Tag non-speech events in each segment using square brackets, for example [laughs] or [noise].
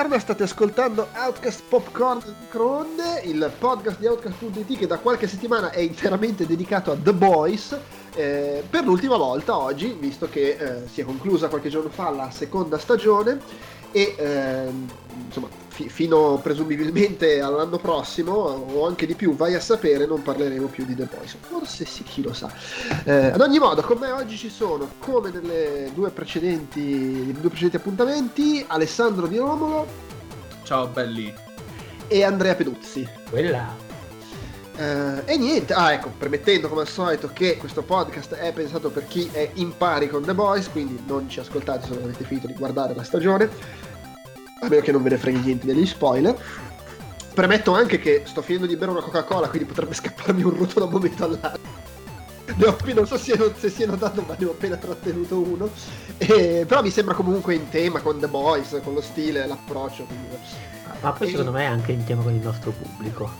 Maderna, state ascoltando Outcast Popcorn Microonde, il podcast di Outcast.it che da qualche settimana è interamente dedicato a The Boys. Eh, per l'ultima volta oggi, visto che eh, si è conclusa qualche giorno fa la seconda stagione e ehm, insomma fi- fino presumibilmente all'anno prossimo o anche di più, vai a sapere, non parleremo più di The Boys. Forse sì, chi lo sa. Eh, ad ogni modo, con me oggi ci sono, come nelle due precedenti, due precedenti appuntamenti, Alessandro Di Romolo. Ciao belli. E Andrea Peduzzi. Quella. Uh, e niente, ah ecco, premettendo come al solito che questo podcast è pensato per chi è in pari con The Boys, quindi non ci ascoltate se non avete finito di guardare la stagione, a meno che non ve ne freghi niente degli spoiler. Premetto anche che sto finendo di bere una Coca-Cola, quindi potrebbe scapparmi un rotto da un momento all'altro. Ho, non so se, se si è notato, ma ne ho appena trattenuto uno. E, però mi sembra comunque in tema con The Boys, con lo stile, l'approccio. Quindi... Ma poi e... secondo me è anche in tema con il nostro pubblico.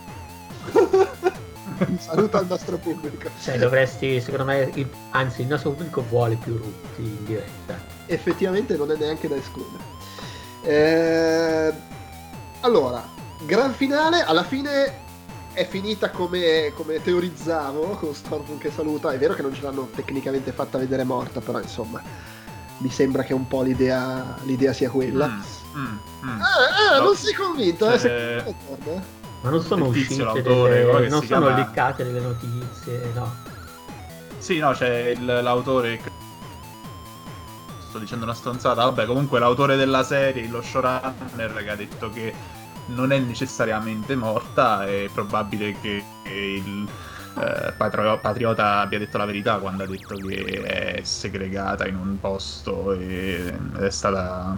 [laughs] Saluto al nostro pubblico. Cioè, dovresti, secondo me, il, anzi, il nostro pubblico vuole più rutti in diretta. Effettivamente non è neanche da escludere. Eh, allora, gran finale, alla fine è finita come, come teorizzavo con Storm che saluta. È vero che non ce l'hanno tecnicamente fatta vedere morta, però insomma, mi sembra che un po' l'idea, l'idea sia quella. Mm, mm, mm. Ah, ah, no. non sei convinto, eh? Cioè... eh? Ma non sono uscite delle, non sono chiama... leccate delle notizie, no. Sì, no, c'è il, l'autore sto dicendo una stronzata, vabbè, comunque l'autore della serie, lo showrunner che ha detto che non è necessariamente morta, è probabile che il eh, Patriota abbia detto la verità quando ha detto che è segregata in un posto e è stata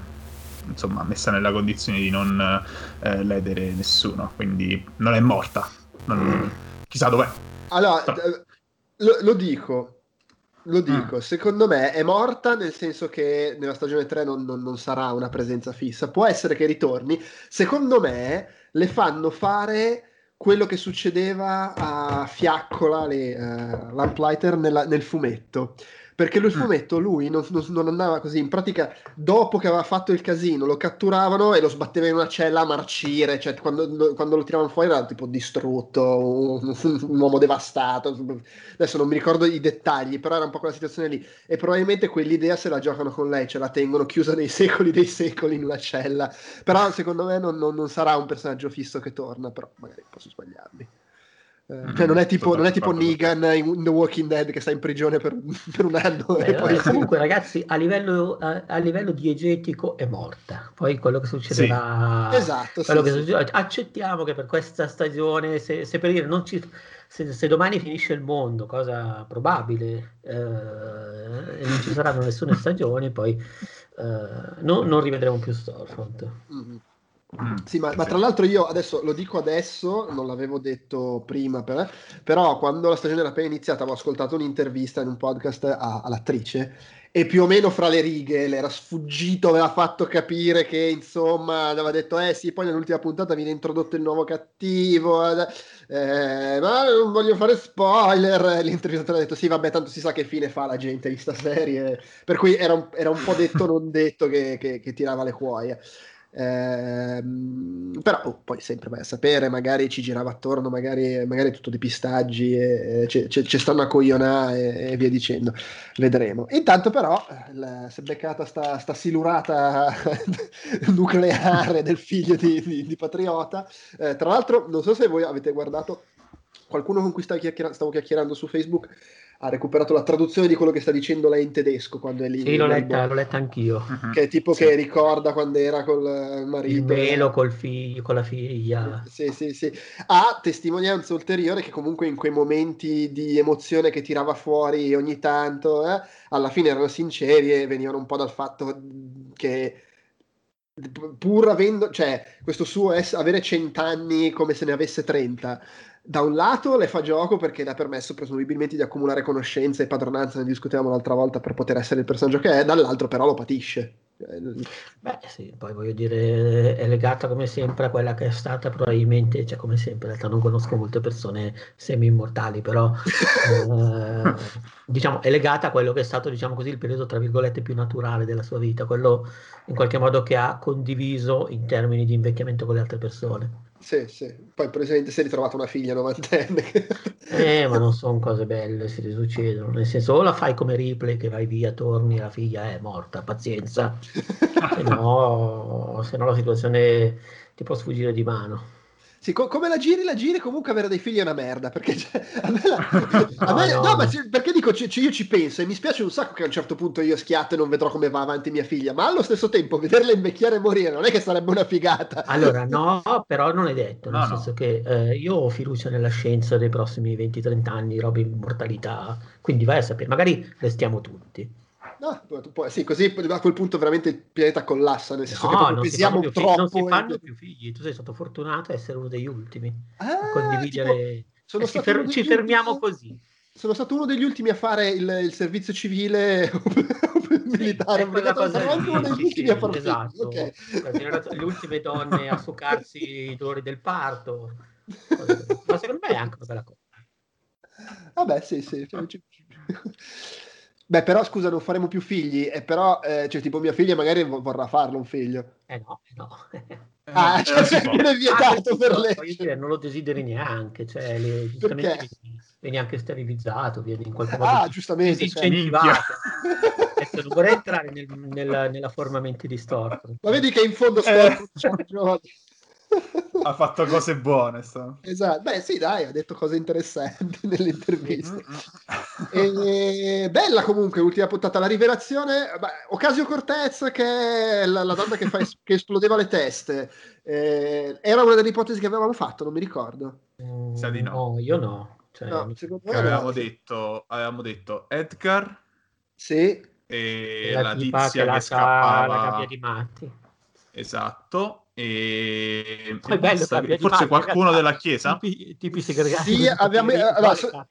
insomma, messa nella condizione di non eh, ledere nessuno, quindi non è morta. Non... Chissà dov'è. Allora, eh, lo, lo, dico, lo mm. dico, mm. secondo me è morta nel senso che nella stagione 3 non, non, non, sarà una presenza fissa, può essere che ritorni, secondo me le fanno fare quello che succedeva a Fiaccola, le, uh, Lamplighter, nella, nel fumetto perché lo mm. fumetto lui non, non, non, andava così, in pratica dopo che aveva fatto il casino lo catturavano e lo sbatteva in una cella a marcire, cioè quando, quando lo tiravano fuori era tipo distrutto, un, un, uomo devastato, adesso non mi ricordo i dettagli, però era un po' quella situazione lì. E probabilmente quell'idea se la giocano con lei, ce la tengono chiusa nei secoli dei secoli in una cella, però secondo me non, non sarà un personaggio fisso che torna, però magari posso sbagliarmi. Mm-hmm. Cioè non è tipo, non è tipo Negan in The Walking Dead che sta in prigione per, [laughs] per un anno. Beh, poi... Comunque, ragazzi, a livello, a, a livello, diegetico è morta. Poi quello che succederà. Sì. Esatto. Sì, che sì. Succederà, accettiamo che per questa stagione, se, se per dire non ci. Se, se, domani finisce il mondo, cosa probabile, eh, e non ci saranno nessune stagioni, poi eh, no, non rivedremo più Storefront. Mm-hmm. Mm, sì, ma, ma, tra l'altro io adesso lo dico adesso, non l'avevo detto prima, per, però quando la stagione era appena iniziata avevo ascoltato un'intervista in un podcast a, all'attrice e più o meno fra le righe le era sfuggito, aveva fatto capire che insomma aveva detto eh sì, poi nell'ultima puntata viene introdotto il nuovo cattivo, eh ma non voglio fare spoiler, l'intervistatore ha detto sì vabbè tanto si sa che fine fa la gente di sta serie, per cui era un, era un po' detto non detto che, che, che tirava le cuoie. Ehm, però oh, poi sempre vai a sapere, magari ci girava attorno, magari, magari tutto di pistaggi, e, e ci stanno a coglionare e, e, via dicendo. Vedremo. Intanto, però, la, si è beccata sta, sta silurata [laughs] nucleare del figlio di, di, di Patriota. Eh, tra l'altro, non so se voi avete guardato qualcuno con cui stavo, chiacchier- stavo chiacchierando su Facebook ha recuperato la traduzione di quello che sta dicendo lei in tedesco quando è lì. Sì, l'ho letta, l'ho letta anch'io. Uh-huh. Che è tipo sì. che ricorda quando era col marito. Il velo col figlio, con la figlia. Sì, sì, sì. Ha testimonianza ulteriore che comunque in quei momenti di emozione che tirava fuori ogni tanto, eh, alla fine erano sinceri e venivano un po' dal fatto che pur avendo, cioè, questo suo es- avere cent'anni come se ne avesse 30 da un lato le fa gioco perché le ha permesso presumibilmente di accumulare conoscenze e padronanza, ne discutevamo l'altra volta per poter essere il personaggio che è, dall'altro però lo patisce. Beh sì, poi voglio dire, è legata come sempre a quella che è stata probabilmente, cioè come sempre, in realtà non conosco molte persone semi-immortali, però eh, diciamo è legata a quello che è stato, diciamo così, il periodo tra virgolette più naturale della sua vita, quello in qualche modo che ha condiviso in termini di invecchiamento con le altre persone. Sì, sì. Poi presente si è ritrovata una figlia novantenne. [laughs] eh, ma non sono cose belle se ti succedono. Nel senso, o la fai come replay che vai via, torni, la figlia è morta, pazienza. [laughs] se, no, se no la situazione ti può sfuggire di mano. Sì, co- come la giri, la giri, comunque avere dei figli è una merda. Perché cioè, a me, la, [laughs] a me no, no, ma c- perché dico, c- c- io ci penso e mi spiace un sacco che a un certo punto io schiatto e non vedrò come va avanti mia figlia, ma allo stesso tempo vederla invecchiare e morire non è che sarebbe una figata. Allora, no, però non è detto, nel no, senso no. che eh, io ho fiducia nella scienza dei prossimi 20-30 anni, roba immortalità, quindi vai a sapere, magari restiamo tutti. No, puoi, sì, così a quel punto veramente il pianeta collassa, nel senso no, che pesiamo più troppo. non si fanno più figli, tu sei stato fortunato a essere uno degli ultimi ah, a condividere. Tipo, ci, fer- ci fermiamo così. Sono stato uno degli ultimi a fare il, il servizio civile [laughs] militare. Sì, anche uno degli ultimi a fare esatto. Okay. Le ultime donne a succarsi i dolori del parto. [laughs] Ma secondo me è anche una bella cosa. Vabbè, sì, sì. Beh, però scusa, non faremo più figli, e però, eh, cioè, tipo, mia figlia magari vorrà farlo un figlio. Eh no, eh no. [laughs] ah, eh, cioè, [laughs] viene vietato ah, per lei. Dire, non lo desideri neanche, cioè, le, giustamente vieni anche sterilizzato, vieni in qualche modo ah, giustamente, incentivato. Cioè, non vorrei entrare nel, nel, nella forma mente distorta. Ma vedi che in fondo eh. [laughs] ha fatto cose buone. Sta. Esatto, beh sì dai, ha detto cose interessanti [laughs] nelle interviste. e, bella comunque, ultima puntata, la rivelazione, beh, Ocasio Cortez che è la, la donna che, fa, [laughs] che, esplodeva le teste, eh, era una delle ipotesi che avevamo fatto, non mi ricordo. Mm, Sa di no. no io no. Cioè, no avevamo, detto, avevamo detto Edgar sì. e la, la tizia che, che scappava la gabbia di matti Esatto, e Poi bello, forse matti, qualcuno ragazzi, della chiesa? Tipi, tipi segregati. Sì, abbiamo... Allora, so...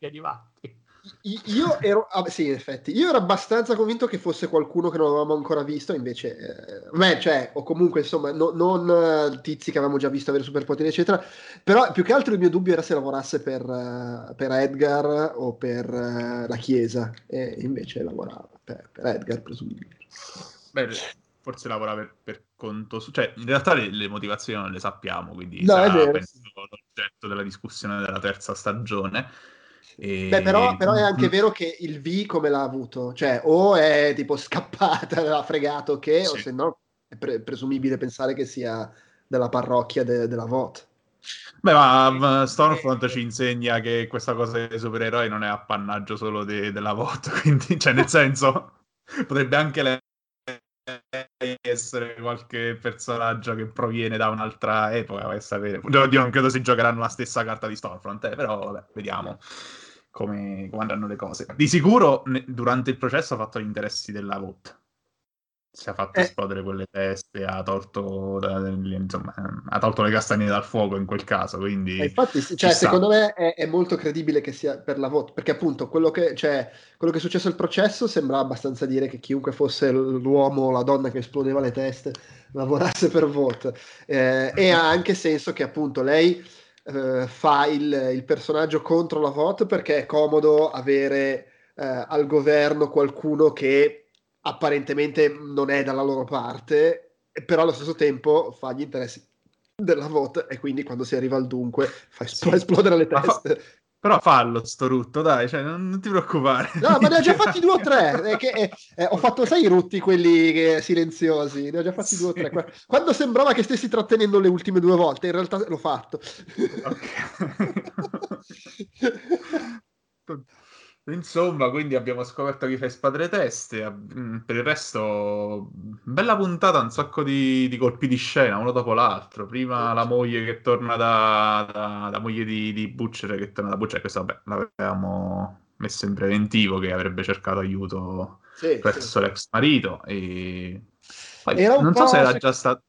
Io ero, ah, sì, in effetti, io ero abbastanza convinto che fosse qualcuno che non avevamo ancora visto, invece, eh, beh, cioè, o comunque, insomma, no, non uh, tizi che avevamo già visto avere superpoteri, eccetera, però più che altro il mio dubbio era se lavorasse per, uh, per Edgar o per uh, la Chiesa, e invece lavorava per, per Edgar, presumibilmente. Beh, forse lavora per, per conto su... Cioè, in realtà le, le, motivazioni non le sappiamo, quindi no, sarà, vero, penso, sì. l'oggetto della discussione della terza stagione. E... Beh, però, però, è anche vero che il V come l'ha avuto, cioè o è tipo scappata, [laughs] l'ha fregato che, sì. o se no è pre- presumibile pensare che sia della parrocchia de- della VOT. Beh, ma Stormfront ci insegna che questa cosa dei supereroi non è appannaggio solo de- della VOT, [laughs] quindi, cioè, nel senso, potrebbe anche essere qualche personaggio che proviene da un'altra epoca, vai a sapere. Oddio, non credo si giocheranno la stessa carta di Stormfront, eh, però vabbè, vediamo come, come andranno le cose. Di sicuro ne, durante il processo ha fatto gli interessi della VOT si è fatto eh. esplodere quelle teste, ha tolto, insomma, ha tolto le castagne dal fuoco in quel caso. Quindi, eh, infatti, cioè, secondo me è, è, molto credibile che sia per la VOT, perché appunto quello che, cioè, quello che è successo al processo sembra abbastanza dire che chiunque fosse l'uomo o la donna che esplodeva le teste [laughs] lavorasse per VOT. Eh, e ha [laughs] anche senso che appunto lei eh, fa il, il, personaggio contro la VOT perché è comodo avere eh, al governo qualcuno che apparentemente non è dalla loro parte, però allo stesso tempo fa gli interessi della VOT e quindi quando si arriva al dunque fa sì. esplodere le teste. Fa- però fallo sto rutto, dai, cioè, non, non, ti preoccupare. No, ma ne ho già fatti due o tre. [laughs] Che, eh, eh, ho fatto, sai, i rutti quelli che, silenziosi. Ne ho già fatti sì. due o tre. Quando sembrava che stessi trattenendo le ultime due volte, in realtà l'ho fatto. Ok. [laughs] Insomma, quindi abbiamo scoperto chi fa spadre teste. Mm, per il resto, bella puntata, un sacco di, di colpi di scena, uno dopo l'altro. Prima la moglie che torna da, da, da moglie di, di Butcher, che torna da Butcher, questo vabbè, l'avevamo messo in preventivo, che avrebbe cercato aiuto sì, presso sì. l'ex marito. E... Poi, non so se era già stato...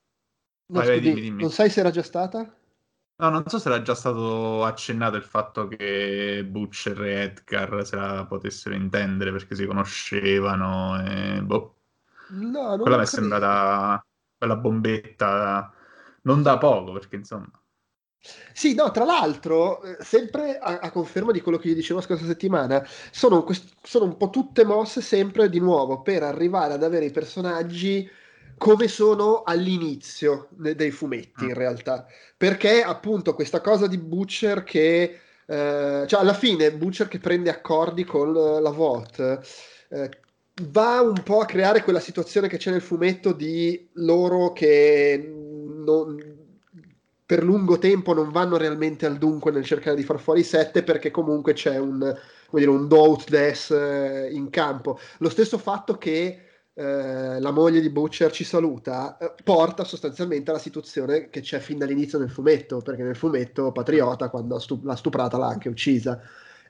No, non sai se era già stata? No, non so se era già stato accennato il fatto che Butcher e Edgar se la potessero intendere perché si conoscevano e boh. No, Quella mi è sembrata bella bombetta, non da poco, perché insomma... Sì, no, tra l'altro, eh, sempre a, a, conferma di quello che vi dicevo scorsa settimana, sono, quest- sono un po' tutte mosse sempre di nuovo per arrivare ad avere i personaggi come sono all'inizio de- dei fumetti, in mm. realtà. Perché appunto questa cosa di Butcher che... Eh, cioè alla fine Butcher che prende accordi con la VOT eh, va un po' a creare quella situazione che c'è nel fumetto di loro che non, per lungo tempo non vanno realmente al dunque nel cercare di far fuori i sette perché comunque c'è un, dire, un doubt des eh, in campo. Lo stesso fatto che eh, la moglie di Butcher ci saluta eh, porta sostanzialmente alla situazione che c'è fin dall'inizio del fumetto, perché nel fumetto Patriota quando stu- l'ha stuprata l'ha anche uccisa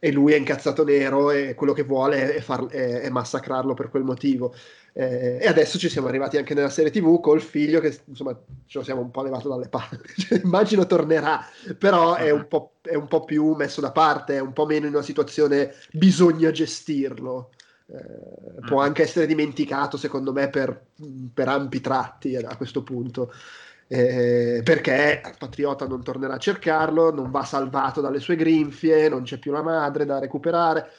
e lui è incazzato nero e quello che vuole è, far, è, è massacrarlo per quel motivo. Eh, e adesso ci siamo arrivati anche nella serie TV col figlio che insomma ce lo siamo un po' levato dalle palle. [laughs] Cioè, immagino tornerà, però è un, è un, po', più messo da parte, è un po' meno in una situazione bisogna gestirlo. Eh, può mm. anche essere dimenticato, secondo me, per, per ampi tratti a questo punto eh, perché Patriota non tornerà a cercarlo, non va salvato dalle sue grinfie, non c'è più la madre da recuperare.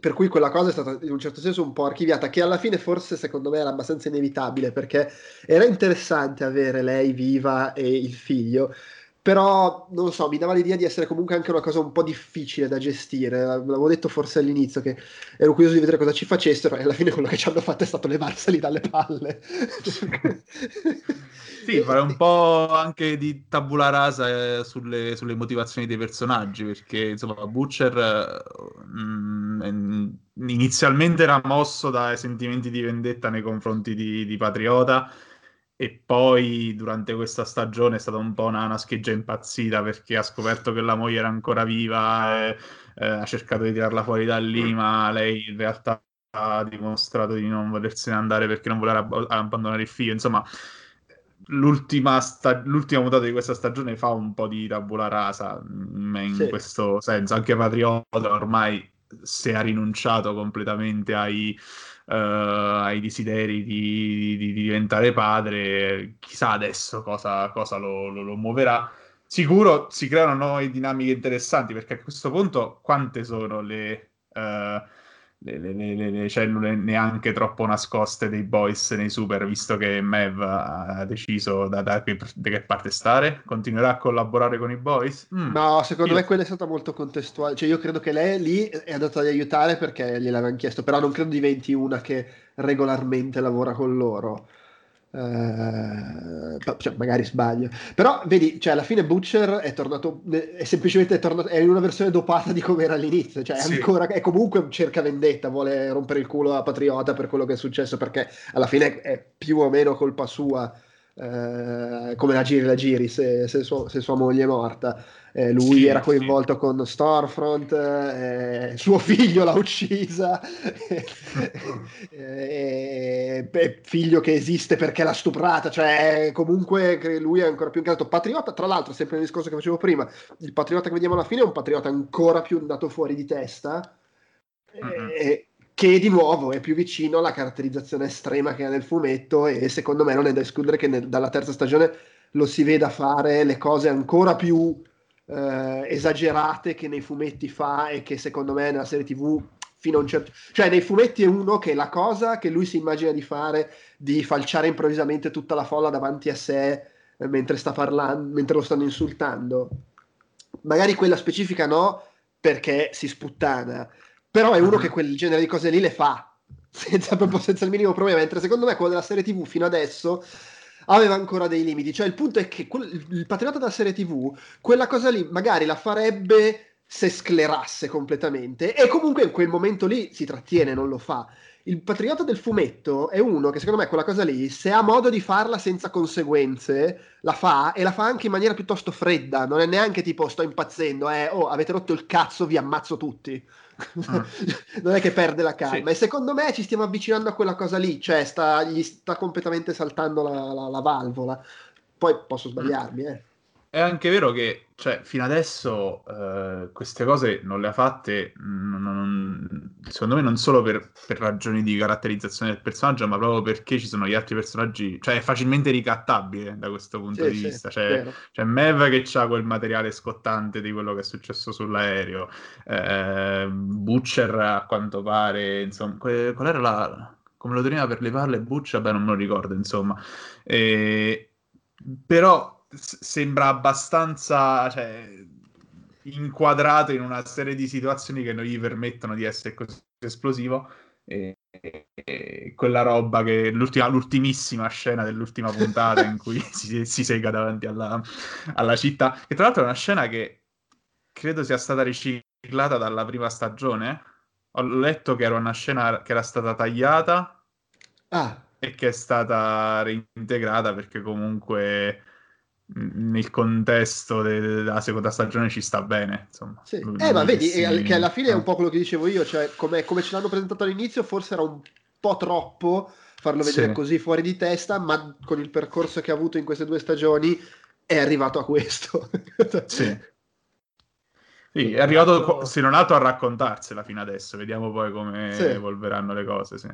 Per cui quella cosa è stata in un certo senso un po' archiviata, che alla fine forse secondo me era abbastanza inevitabile, perché era interessante avere lei viva e il figlio, però non lo so, mi dava l'idea di essere comunque anche una cosa un po' difficile da gestire. L'avevo detto forse all'inizio che ero curioso di vedere cosa ci facessero e alla fine quello che ci hanno fatto è stato levarseli dalle palle. [laughs] Sì, fare un po' anche di tabula rasa eh, sulle, sulle, motivazioni dei personaggi, perché insomma Butcher mh, mm, inizialmente era mosso dai sentimenti di vendetta nei confronti di, di, Patriota e poi durante questa stagione è stata un po' una, una scheggia impazzita perché ha scoperto che la moglie era ancora viva e eh, ha cercato di tirarla fuori da lì, ma lei in realtà ha dimostrato di non volersene andare perché non voleva abbandonare il figlio, insomma l'ultima, sta- l'ultima puntata di questa stagione fa un po' di tabula rasa mm, in sì. questo senso. Anche Patriota ormai si è rinunciato completamente ai, uh, ai desideri di, di, di, diventare padre. Chissà adesso cosa, cosa lo, lo, lo, muoverà. Sicuro si creano nuove dinamiche interessanti perché a questo punto quante sono le... Uh, le, le, le, le, cellule neanche troppo nascoste dei boys nei super, visto che Mev ha deciso da, da, che, da che parte stare? Continuerà a collaborare con i boys? Mm. No, secondo io... me quella è stata molto contestuale. Cioè, io credo che lei lì è andata ad aiutare perché gliel'avevano chiesto, però non credo diventi una che regolarmente lavora con loro. Uh, cioè, magari sbaglio, però vedi, cioè, alla fine Butcher è tornato, è semplicemente tornato, è in una versione dopata di come era all'inizio, cioè sì. ancora, è comunque cerca vendetta, vuole rompere il culo a Patriota per quello che è successo, perché alla fine è più o meno colpa sua, uh, come la giri la giri se, se, suo, se sua moglie è morta eh, lui sì, era coinvolto sì. con Storefront, eh, suo figlio l'ha uccisa, eh, figlio che esiste perché l'ha stuprata, cioè comunque lui è ancora più incantato. Patriota, tra l'altro, sempre nel discorso che facevo prima, il patriota che vediamo alla fine è un patriota ancora più andato fuori di testa. Mm-hmm. che di nuovo è più vicino alla caratterizzazione estrema che ha nel fumetto e secondo me non è da escludere che nel, dalla terza stagione lo si veda fare le cose ancora più eh, esagerate che nei fumetti fa e che secondo me nella serie tv fino a un certo cioè nei fumetti è uno che la cosa che lui si immagina di fare di falciare improvvisamente tutta la folla davanti a sé eh, mentre sta parlando mentre lo stanno insultando. Magari quella specifica no perché si sputtana però è uno che quel genere di cose lì le fa [laughs] senza, proprio, senza il minimo problema mentre secondo me quello della serie tv fino adesso aveva ancora dei limiti. Cioè, il punto è che quel, il patriota della serie TV, quella cosa lì magari la farebbe se sclerasse completamente. E comunque in quel momento lì si trattiene, non lo fa. Il patriota del fumetto è uno che secondo me quella cosa lì, se ha modo di farla senza conseguenze, la fa e la fa anche in maniera piuttosto fredda. Non è neanche tipo sto impazzendo, eh, oh, avete rotto il cazzo, vi ammazzo tutti. Mm. [laughs] non è che perde la calma. Sì. E secondo me ci stiamo avvicinando a quella cosa lì, cioè sta, gli sta completamente saltando la, la, la valvola. Poi posso sbagliarmi, eh. È anche vero che, cioè, fino adesso eh, queste cose non le ha fatte, non, non, secondo me, non solo per, per, ragioni di caratterizzazione del personaggio, ma proprio perché ci sono gli altri personaggi, cioè è facilmente ricattabile da questo punto sì, di sì, vista. Cioè, c'è Mev che ha quel materiale scottante di quello che è successo sull'aereo, eh, Butcher a quanto pare, insomma, qual era la... come lo teneva per le palle Butcher? Beh, non me lo ricordo, insomma. E... Però sembra abbastanza cioè, inquadrato in una serie di situazioni che non gli permettono di essere così esplosivo. E, e quella roba che l'ultima, l'ultimissima scena dell'ultima puntata in cui [laughs] si, si sega davanti alla, alla città, che tra l'altro è una scena che credo sia stata riciclata dalla prima stagione. Ho letto che era una scena che era stata tagliata ah. e che è stata reintegrata perché comunque nel contesto de- della seconda stagione ci sta bene. Insomma. Sì. Eh, ma vedi, si... che alla fine è un po' quello che dicevo io, cioè come, come ce l'hanno presentato all'inizio, forse era un po' troppo farlo vedere sì. così fuori di testa, ma con il percorso che ha avuto in queste due stagioni è arrivato a questo. [laughs] sì. Sì, è arrivato, se non altro, a raccontarsela fino adesso. Vediamo poi come sì. evolveranno le cose. Sì.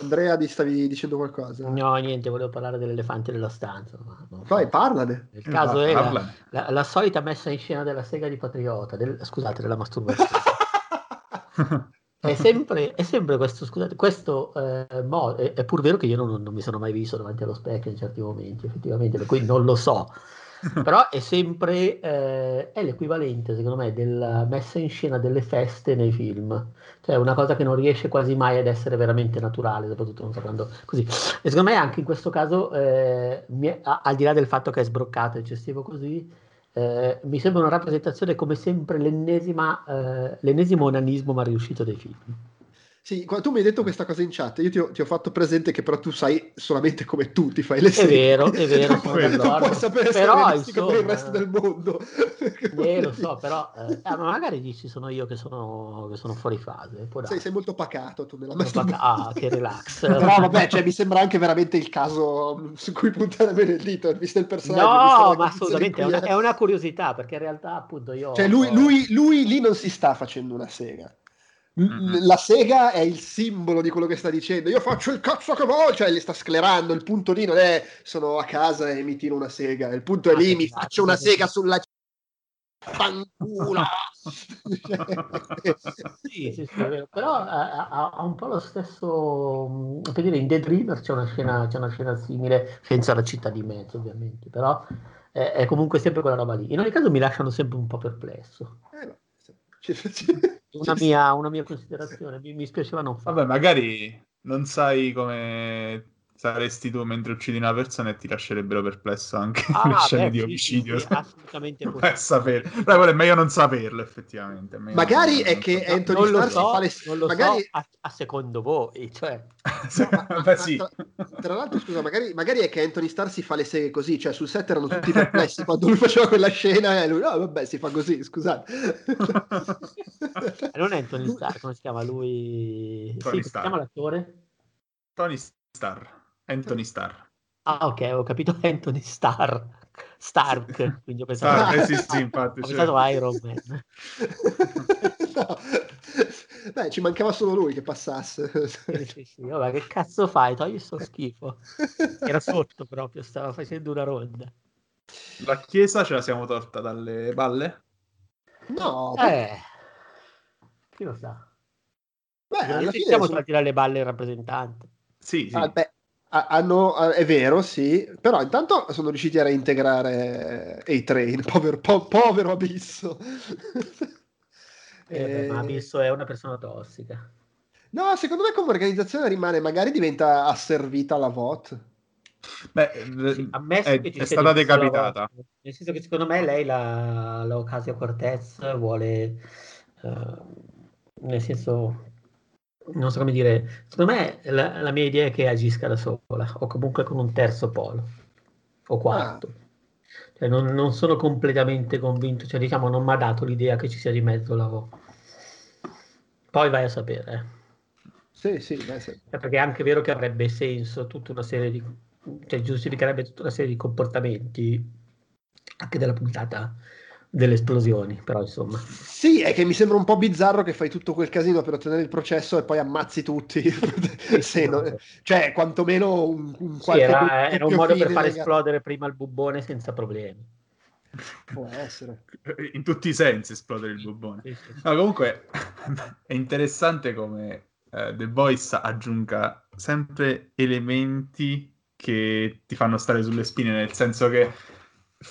Andrea, ti stavi dicendo qualcosa? No, niente, volevo parlare dell'elefante nella stanza. Vai, parlane. Il caso è la, la, la, solita messa in scena della sega di Patriota, del, scusate, della masturbazione. [laughs] è, sempre, è sempre questo, scusate, questo eh, modo, è, è, pur vero che io non, non, mi sono mai visto davanti allo specchio in certi momenti, effettivamente, per cui non lo so. Però è sempre eh, è l'equivalente, secondo me, della messa in scena delle feste nei film. Cioè una cosa che non riesce quasi mai ad essere veramente naturale, soprattutto non so quando così. E secondo me anche in questo caso, eh, è, al di là del fatto che è sbroccato eccessivo così, eh, mi sembra una rappresentazione come sempre l'ennesima, eh, l'ennesimo onanismo ma riuscito dei film. Sì, quando tu mi hai detto questa cosa in chat, io ti ho, ti ho, fatfatto presente che però tu sai solamente come tu ti fai le serie. È vero, è [laughs] vero. non, non puoi sapere però, insomma, come il resto del mondo. [laughs] Eh, lo so, però eh, ah, magari dici sono io che sono, che sono fuori fase. Sei, sei, molto pacato tu nella masturbazione. Ah, che relax. [laughs] però vabbè, cioè, mi sembra anche veramente il caso su cui puntare bene il dito, visto il personaggio. No, ma assolutamente, è una, è una, curiosità, perché in realtà appunto io... Cioè lui, lui, lui lì non si sta facendo una sega la sega è il simbolo di quello che sta dicendo. Io faccio il cazzo che voglio, cioè li sta sclerando. Il punto lì non è sono a casa e mi tiro una sega. Il punto è ah, lì, mi faccio una sega sulla fanculo. [laughs] [laughs] sì, sì, sì, però ha, ha, un po' lo stesso. Per dire, in The Dreamer c'è una scena, c'è una scena simile, senza la città di mezzo, ovviamente. Però è, è, comunque sempre quella roba lì. In ogni caso mi lasciano sempre un po' perplesso. Eh, no una mia, una mia considerazione, mi, mi spiaceva non farlo. Vabbè, magari non sai come saresti tu mentre uccidi una persona e ti lascerebbero perplesso anche ah, le scene beh, di omicidio. Sì, sì, assolutamente [laughs] sapere. Però è meglio non saperlo, effettivamente. Magari è che so. Anthony Starr so, fa le... Non lo magari... so a, a, secondo voi, cioè... [laughs] no, ma, Beh, sì. tra, tra, l'altro, scusa, magari, magari, è che Anthony Starr si fa le seghe così, cioè sul set erano tutti perplessi [laughs] quando lui faceva quella scena e lui, no, vabbè, si fa così, scusate. non è Anthony Starr, come si chiama lui? Tony sì, Starr. si chiama l'attore? Tony Starr. Anthony Starr. Ah, ok, ho capito [laughs] Anthony Starr. Stark, quindi ho pensato, Stark, eh, sì, sì, infatti, [laughs] ho pensato certo. Iron Man. [laughs] no. Beh, ci mancava solo lui che passasse. sì, sì, sì. Vabbè, che cazzo fai? Togli sto schifo. Era sotto proprio, stava facendo una ronda. La chiesa ce la siamo torta dalle balle? No. Eh, chi lo sa? Beh, alla fine siamo sono... tirare le balle il rappresentante. Sì, sì. Ah, beh, hanno, è vero, sì, però intanto sono riusciti a reintegrare A-Train, povero, po- povero Abisso. eh. Ma Abisso è una persona tossica. No, secondo me come organizzazione rimane, magari diventa asservita alla VOT. Beh, sì, è, è stata decapitata. Nel senso che secondo me lei, la, la Ocasio Cortez, vuole... Uh, nel senso non so come dire, secondo me la, la, mia idea è che agisca da sola, o comunque con un terzo polo, o quarto. Ah. Cioè, non, non, sono completamente convinto, cioè diciamo non mi ha dato l'idea che ci sia di mezzo la vo. Poi vai a sapere. Eh. Sì, sì, beh, sì. Cioè, perché è anche vero che avrebbe senso tutta una serie di... cioè giustificherebbe tutta una serie di comportamenti anche della puntata delle esplosioni, però insomma. Sì, è che mi sembra un po' bizzarro che fai tutto quel casino per ottenere il processo e poi ammazzi tutti. sì, [laughs] no, cioè, quantomeno un, un sì, era, era, un modo per far esplodere prima il bubbone senza problemi. Può essere. In tutti i sensi esplodere il bubbone. Sì, sì. No, comunque è interessante come uh, The Voice aggiunga sempre elementi che ti fanno stare sulle spine, nel senso che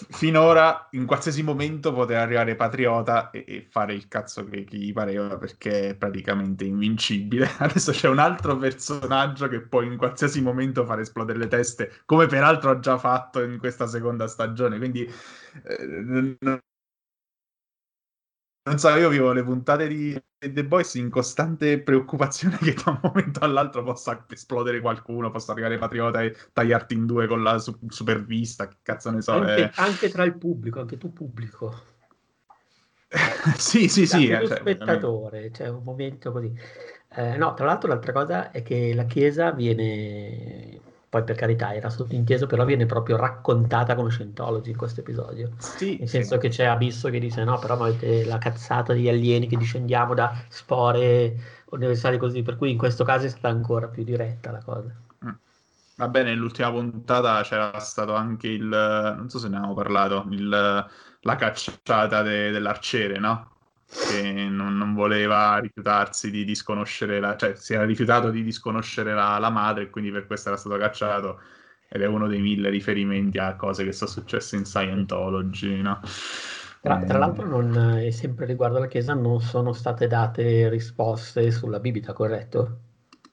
finora in qualsiasi momento poteva arrivare Patriota e, e fare il cazzo che, che, gli pareva perché è praticamente invincibile. [laughs] Adesso c'è un altro personaggio che può in qualsiasi momento fare esplodere le teste, come peraltro ha già fatto in questa seconda stagione. Quindi eh, non so, io vivo le puntate di The Boys in costante preoccupazione che da un momento all'altro possa esplodere qualcuno, possa arrivare Patriota e tagliarti in due con la su- supervista, che cazzo ne so. Anche, eh. anche tra il pubblico, anche tu pubblico. [laughs] sì, sì, sì. Eh, cioè, spettatore, c'è cioè un momento così. Eh, no, tra l'altro l'altra cosa è che la Chiesa viene poi per carità era sottinteso, però viene proprio raccontata come Scientology in questo episodio. Sì, Nel senso sì. che c'è Abisso che dice no, però avete la cazzata degli alieni che discendiamo da spore universali così, per cui in questo caso è stata ancora più diretta la cosa. Mm. Va bene, nell'ultima puntata c'era stato anche il, non so se ne abbiamo parlato, il, la cacciata de, dell'arciere, no? Che non, non, voleva rifiutarsi di disconoscere la, cioè si era rifiutato di disconoscere la, la, madre e quindi per questo era stato cacciato ed è uno dei mille riferimenti a cose che sono successe in Scientology, no? Tra, tra eh. l'altro, non, e sempre riguardo alla Chiesa, non sono state date risposte sulla bibita, corretto?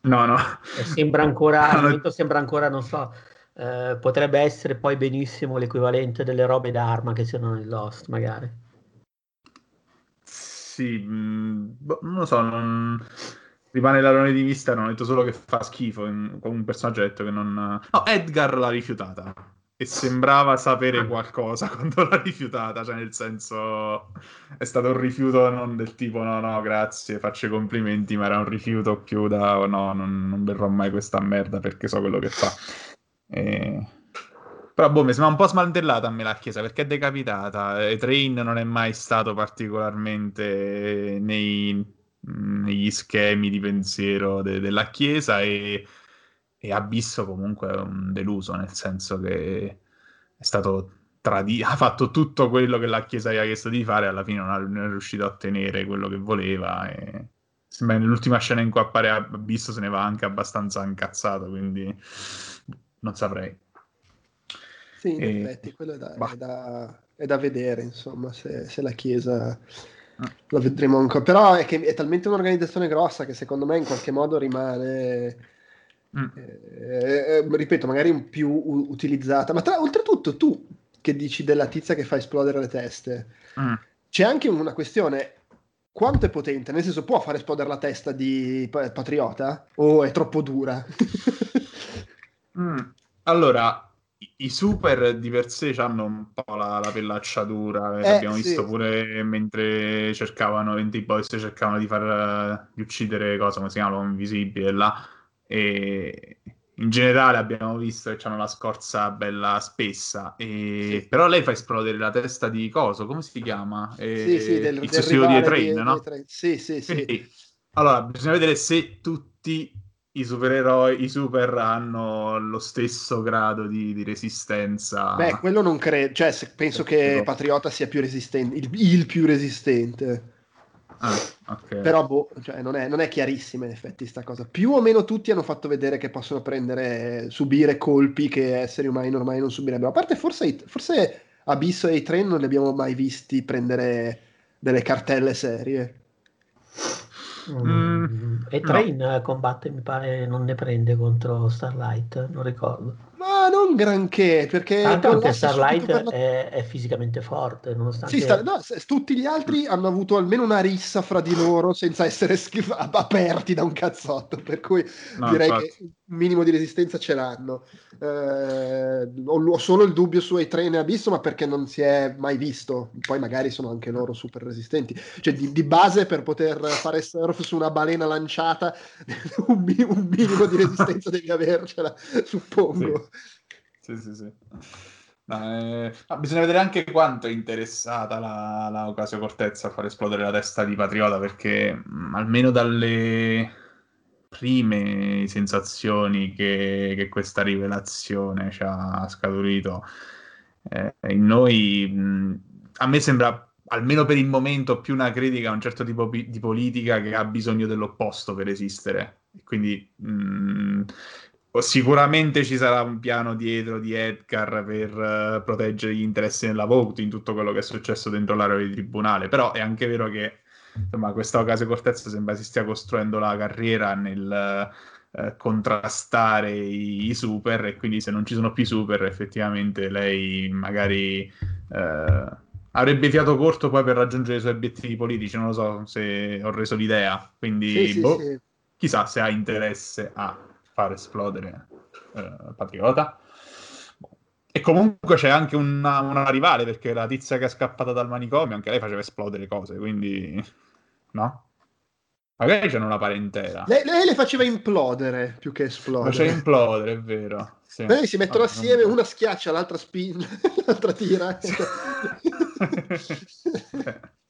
No, no. E sembra ancora, [laughs] momento sembra ancora, non so, eh, potrebbe essere poi benissimo l'equivalente delle robe d'arma che c'erano nel Lost, magari. Sì, mh, mm, boh, non lo so, non... rimane l'alone di vista, non ho detto solo che fa schifo, in... un personaggio ha detto che non... No, Edgar l'ha rifiutata e sembrava sapere ah. qualcosa [laughs] quando l'ha rifiutata, cioè nel senso è stato un rifiuto non del tipo no no grazie, faccio i complimenti, ma era un rifiuto più da oh, no, non, non berrò mai questa merda perché so quello che fa. E... Però boh, mi sembra un po' smantellata a me la chiesa perché è decapitata. E Train non è mai stato particolarmente nei, negli schemi di pensiero de- della chiesa e, e Abisso comunque è un deluso, nel senso che è stato tradito, [laughs] ha fatto tutto quello che la chiesa gli ha chiesto di fare, alla fine non, ha, non è riuscito a ottenere quello che voleva. E... Sembra nell'ultima scena in cui appare Abisso se ne va anche abbastanza incazzato, quindi non saprei. Sì, in e... effetti, quello è da, è da, è da vedere, insomma, se, se la Chiesa ah. la vedremo ancora. Però è che è talmente un'organizzazione grossa che secondo me in qualche modo rimane, mm. eh, eh, ripeto, magari più u- utilizzata. Ma tra, oltretutto tu che dici della tizia che fa esplodere le teste, mm. c'è anche una questione. Quanto è potente? Nel senso, può far esplodere la testa di Patriota? O è troppo dura? [laughs] mm. Allora, i super di per sé hanno un po' la, la pellacciatura, eh, abbiamo sì. visto pure mentre cercavano, 20 boys cercavano di far di uccidere cosa, come si chiama, l'uomo invisibile là, e in generale abbiamo visto che hanno la scorza bella spessa, e... sì. però lei fa esplodere la testa di Coso, come si chiama? E... Sì, sì, del, il sussidio di Train, di, no? Di sì, sì, sì. Quindi, allora, bisogna vedere se tutti i supereroi, i super hanno lo stesso grado di, di resistenza. Beh, quello non credo, cioè penso che Patriota sia più resistente, il, il più resistente. Ah, okay. Però boh, cioè, non, è, non, è, chiarissima in effetti sta cosa. Più o meno tutti hanno fatto vedere che possono prendere, subire colpi che esseri umani normali non subirebbero. A parte forse, forse Abisso e i Train non li abbiamo mai visti prendere delle cartelle serie. Mm, e Train no. combatte, mi pare, non ne prende contro Starlight, non ricordo. Ma non granché, perché... Tanto anche Starlight la... è, è, fisicamente forte, nonostante... Sì, sta... no, tutti gli altri hanno avuto almeno una rissa fra di loro senza essere schif- aperti da un cazzotto, per cui no, direi infatti. che un minimo di resistenza ce l'hanno. Eh, ho, solo il dubbio su A-Train e Abisso, ma perché non si è mai visto. Poi magari sono anche loro super resistenti. Cioè, di, di base, per poter fare surf su una balena lanciata, [laughs] un, un minimo di resistenza devi avercela, suppongo. Sì, sì, sì. sì. Eh, bisogna vedere anche quanto è interessata la, la Ocasio Cortez a far esplodere la testa di Patriota, perché mh, mm, almeno dalle prime sensazioni che, che questa rivelazione ci ha scaturito eh, in noi, mh, mm, a me sembra almeno per il momento più una critica a un certo tipo di politica che ha bisogno dell'opposto per esistere. Quindi mh, mm, Sicuramente ci sarà un piano dietro di Edgar per uh, proteggere gli interessi della Vogue in tutto quello che è successo dentro l'area di tribunale, però è anche vero che insomma, questa Ocasio Cortez sembra si stia costruendo la carriera nel uh, contrastare i, i, super e quindi se non ci sono più super effettivamente lei magari uh, avrebbe fiato corto poi per raggiungere i suoi obiettivi politici, non lo so se ho reso l'idea, quindi sì, boh, sì, sì. chissà se ha interesse a far esplodere eh, Patriota. E comunque c'è anche una, una, rivale, perché la tizia che è scappata dal manicomio, anche lei faceva esplodere cose, quindi... No? Magari c'è una parentela. Lei, lei, le faceva implodere più che esplodere. Faceva implodere, è vero. Sì. Lei si mettono ah, assieme, una schiaccia, l'altra spinge, [laughs] l'altra tira. [laughs] [laughs]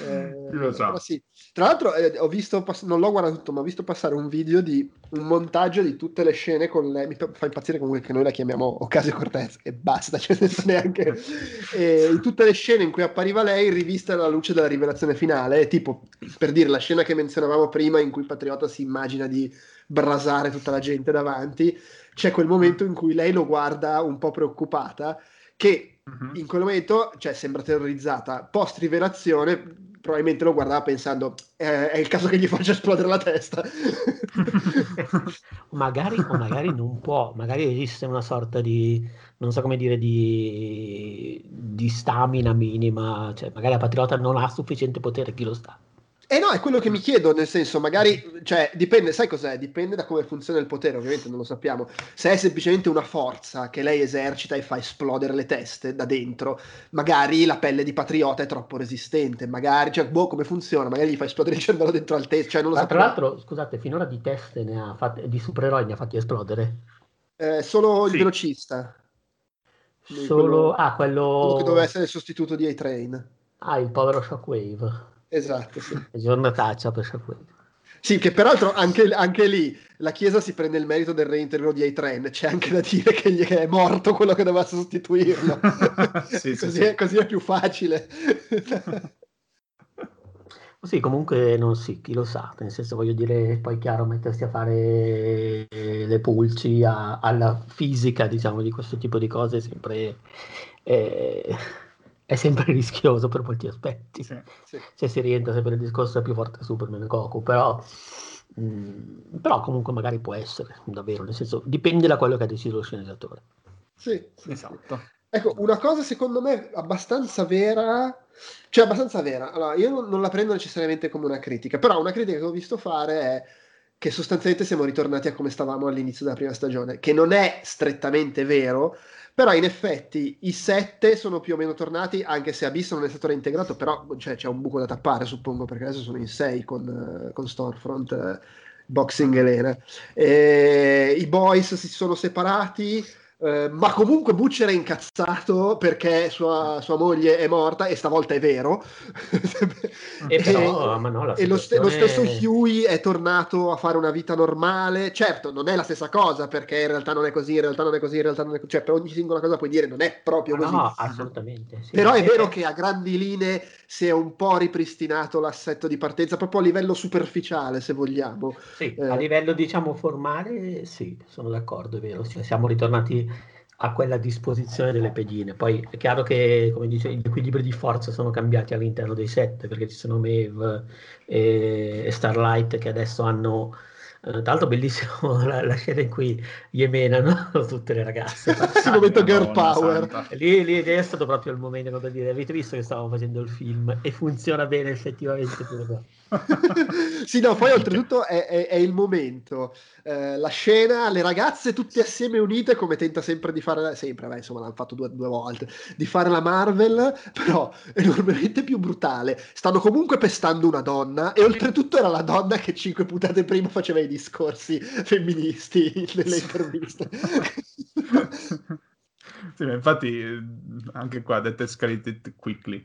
eh, lo so. Sì. Tra l'altro, eh, ho visto, pass- non l'ho guardato tutto, ma ho visto passare un video di un montaggio di tutte le scene con lei. Mi fa impazzire comunque che noi la chiamiamo Ocasio Cortez e basta, [laughs] cioè neanche. E in tutte le scene in cui appariva lei, rivista alla luce della rivelazione finale, tipo per dire la scena che menzionavamo prima, in cui Patriota si immagina di brasare tutta la gente davanti. C'è quel momento in cui lei lo guarda un po' preoccupata, che uh-huh. in quel momento cioè, sembra terrorizzata. Post rivelazione probabilmente lo guardava pensando eh, è il caso che gli faccia esplodere la testa. [laughs] magari, o magari non può, magari esiste una sorta di, non so come dire, di, di stamina minima, cioè magari la patriota non ha sufficiente potere, chi lo sta. Eh no, è quello che mi chiedo, nel senso, magari, cioè, dipende, sai cos'è? Dipende da come funziona il potere, ovviamente non lo sappiamo. Se è semplicemente una forza che lei esercita e fa esplodere le teste da dentro, magari la pelle di patriota è troppo resistente, magari, cioè, boh, come funziona? Magari gli fa esplodere il cervello dentro al testo, cioè, non lo Ma sappiamo. Tra l'altro, scusate, finora di teste ne ha fatte, di supereroi ne ha fatti esplodere? Eh, solo sì. il velocista. Solo, quello, ah, quello... quello che doveva essere il sostituto di A-Train. Ah, il povero Shockwave. Esatto, sì. Giornataccia per Shockwave. Sì, che peraltro anche, anche, lì la Chiesa si prende il merito del reintegro di A-Train. C'è anche da dire che, gli è morto quello che doveva sostituirlo. [laughs] sì, così, sì, è, così, è, più facile. [laughs] sì, comunque non sì, chi lo sa. Nel senso, voglio dire, poi chiaro, mettersi a fare le pulci a, alla fisica, diciamo, di questo tipo di cose è sempre... Eh, è sempre [laughs] rischioso per molti aspetti. Sì, sì. Cioè si rientra sempre nel discorso più forte Superman e Goku, però, mh, mm, però comunque magari può essere, davvero, nel senso dipende da quello che ha deciso lo sceneggiatore. Sì, sì esatto. Ecco, una cosa secondo me abbastanza vera, cioè abbastanza vera, allora io non, non la prendo necessariamente come una critica, però una critica che ho visto fare è che sostanzialmente siamo ritornati a come stavamo all'inizio della prima stagione, che non è strettamente vero, però in effetti i sette sono più o meno tornati, anche se Abyss non è stato reintegrato, però cioè, c'è un buco da tappare, suppongo, perché adesso sono in sei con, con Stormfront, eh, Boxing Elena. E I boys si sono separati eh, ma comunque Butcher è incazzato perché sua, sua, moglie è morta e stavolta è vero. [laughs] e, però, e, no, e lo, st- lo, stesso Huey è tornato a fare una vita normale. Certo, non è la stessa cosa perché in realtà non è così, in realtà non è così, in realtà non è così. Cioè, per ogni singola cosa puoi dire non è proprio così. No, assolutamente. Sì. Però è vero che a grandi linee si è un po' ripristinato l'assetto di partenza, proprio a livello superficiale, se vogliamo. Sì, eh. a livello diciamo formale, sì, sono d'accordo, è vero. Cioè, siamo ritornati a quella disposizione delle pedine. Poi è chiaro che, come dice, gli equilibri di forza sono cambiati all'interno dei set, perché ci sono Maeve e, e Starlight che adesso hanno Uh, tra l'altro bellissimo [laughs] la, la, scena in cui gli emenano [laughs] tutte le ragazze. [laughs] il momento girl power. Lì, lì, è stato proprio il momento per dire, avete visto che stavamo facendo il film e funziona bene effettivamente pure qua. Sì, no, poi oltretutto è, è, è il momento, eh, la scena, le ragazze tutte assieme unite, come tenta sempre di fare, sempre, beh, insomma l'hanno fatto due, due, volte, di fare la Marvel, [laughs] però enormemente più brutale. Stanno comunque pestando una donna e oltretutto era la donna che cinque puntate prima faceva i discorsi femministi nelle interviste. [laughs] Sì, infatti, anche qua, That Escalated Quickly,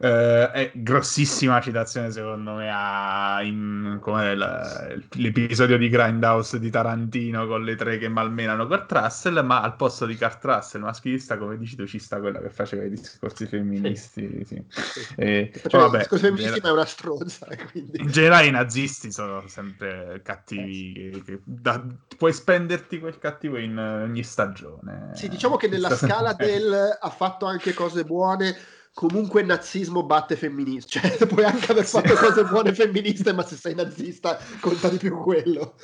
eh, è grossissima citazione secondo me a in, la, l'episodio di Grindhouse di Tarantino con le tre che malmenano Kurt Russell, ma al posto di Kurt Russell maschilista, come dici tu, ci sta quella che faceva i discorsi femministi. Sì. Sì. E, cioè, vabbè, discorsi femministi ma è una stronza. Quindi. In generale i nazisti sono sempre cattivi, che, che, da, puoi spenderti quel cattivo in ogni stagione. Sì, diciamo che nella scala [laughs] del ha fatto anche cose buone, comunque il nazismo batte femminista. Cioè, [laughs] puoi anche aver fatto sì. cose buone femministe, ma se sei nazista conta di più quello.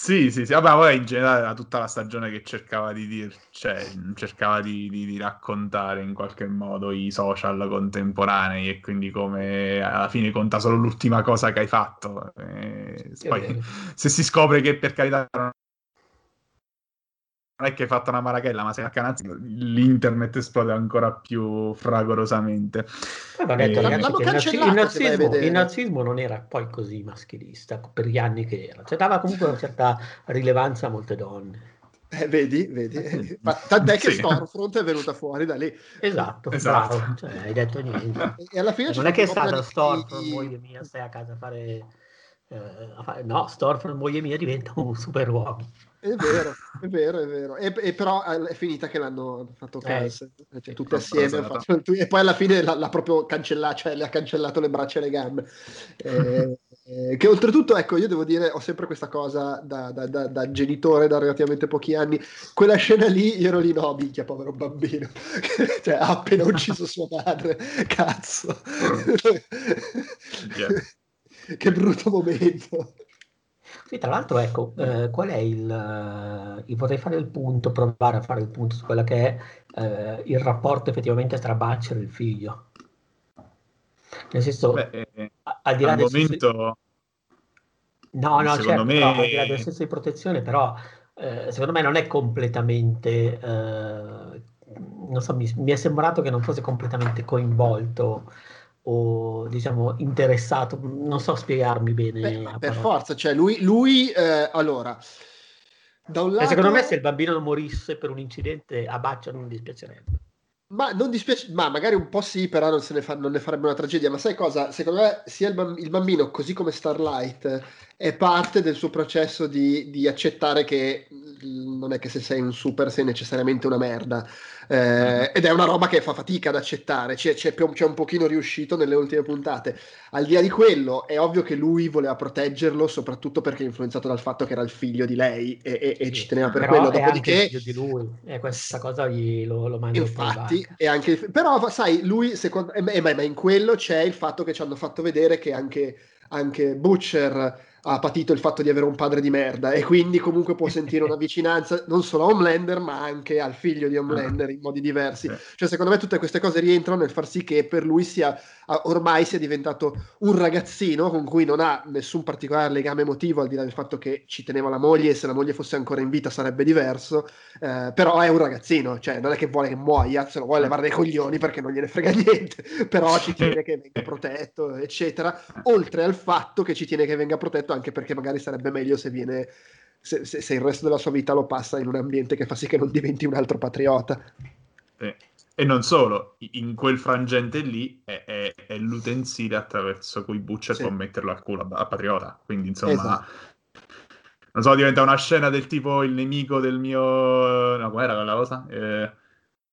Sì, sì, sì, vabbè, poi in generale era tutta la stagione che cercava di dir, cioè, cercava di, di, di, raccontare in qualche modo i social contemporanei e quindi come alla fine conta solo l'ultima cosa che hai fatto. E poi, se si scopre che per carità non è che hai fatto una marachella, ma sei a canazzi, l'internet esplode ancora più fragorosamente. Poi detto, e... ragazzi, il, nazi- il, nazismo, il, nazismo, non era poi così maschilista per gli anni che era, cioè dava comunque una certa rilevanza a molte donne. Eh, vedi, vedi. Ma tant'è che sì. Stormfront è venuta fuori da lì. Esatto, esatto. Cioè, hai detto niente. E alla fine non è che è stata Stormfront, di... moglie mia, stai a casa a fare... Eh, a fare... No, Stormfront, moglie mia, diventa un super uomo. È vero, è vero, è vero. E, e, però è finita che l'hanno fatto cancel, eh, cioè, tutte assieme. Fatto, e poi alla fine l'ha, l'ha, proprio cancellato, cioè le ha cancellato le braccia e le gambe. Eh, [laughs] eh, che oltretutto, ecco, io devo dire, ho sempre questa cosa da, da, da, da, genitore da relativamente pochi anni. Quella scena lì, io ero lì, no, minchia, povero bambino. [laughs] cioè, ha appena ucciso sua madre. Cazzo. [laughs] yeah. che brutto momento. Sì, tra l'altro, ecco, eh, qual è il... Uh, vorrei fare il punto, provare a fare il punto su quello che è uh, il rapporto effettivamente tra Butcher e il figlio. Nel senso, Beh, eh, al di là del momento... No, no, certo, me... però, al di là del senso di protezione, però eh, secondo me non è completamente... non so, mi, mi, è sembrato che non fosse completamente coinvolto o diciamo interessato, non so spiegarmi bene. Beh, per forza, cioè lui, lui eh, allora, da un lato... E secondo me se il bambino non morisse per un incidente a Baccia non dispiacerebbe. Ma non dispiace, ma magari un po' sì, però non, ne, fa, non ne farebbe una tragedia. Ma sai cosa? Secondo me, sia il bambino così come Starlight è parte del suo processo di, di accettare che non è che se sei un super sei necessariamente una merda. Eh, ed è una roba che fa fatica ad accettare, c'è, c'è, c'è, un pochino riuscito nelle ultime puntate. Al di là di quello, è ovvio che lui voleva proteggerlo, soprattutto perché è influenzato dal fatto che era il figlio di lei e, e, e ci teneva per però quello. Dopodiché, è figlio di lui, e questa cosa gli lo, lo manda Infatti, è anche, però sai, lui, secondo, eh, ma, ma in quello c'è il fatto che ci hanno fatto vedere che anche, anche Butcher ha patito il fatto di avere un padre di merda e quindi comunque può sentire una [laughs] vicinanza non solo a Homelander ma anche al figlio di Homelander in modi diversi. Cioè secondo me tutte queste cose rientrano nel far sì che per lui sia ormai sia diventato un ragazzino con cui non ha nessun particolare legame emotivo al di là del fatto che ci teneva la moglie e se la moglie fosse ancora in vita sarebbe diverso, eh, però è un ragazzino, cioè non è che vuole che muoia, se lo vuole levare dai coglioni perché non gliene frega niente, però ci tiene [laughs] che venga protetto, eccetera, oltre al fatto che ci tiene che venga protetto anche perché magari sarebbe meglio se viene se, se, se, il resto della sua vita lo passa in un ambiente che fa sì che non diventi un altro patriota. Eh, e non solo, in quel frangente lì è, è, è l'utensile attraverso cui Butcher sì. può metterlo al culo a, a Patriota. Quindi insomma, esatto. non so, diventa una scena del tipo il nemico del mio... No, com'era quella cosa? Eh,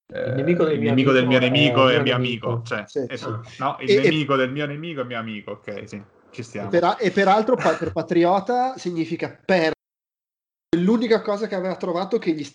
il nemico del, il mio, nemico amico del mio nemico è, mio amico. amico. Cioè, sì, sì. No, il e, nemico e... del mio nemico è mio amico, ok, sì, ci stiamo. E, per, e peraltro per Patriota significa per l'unica cosa che aveva trovato che gli,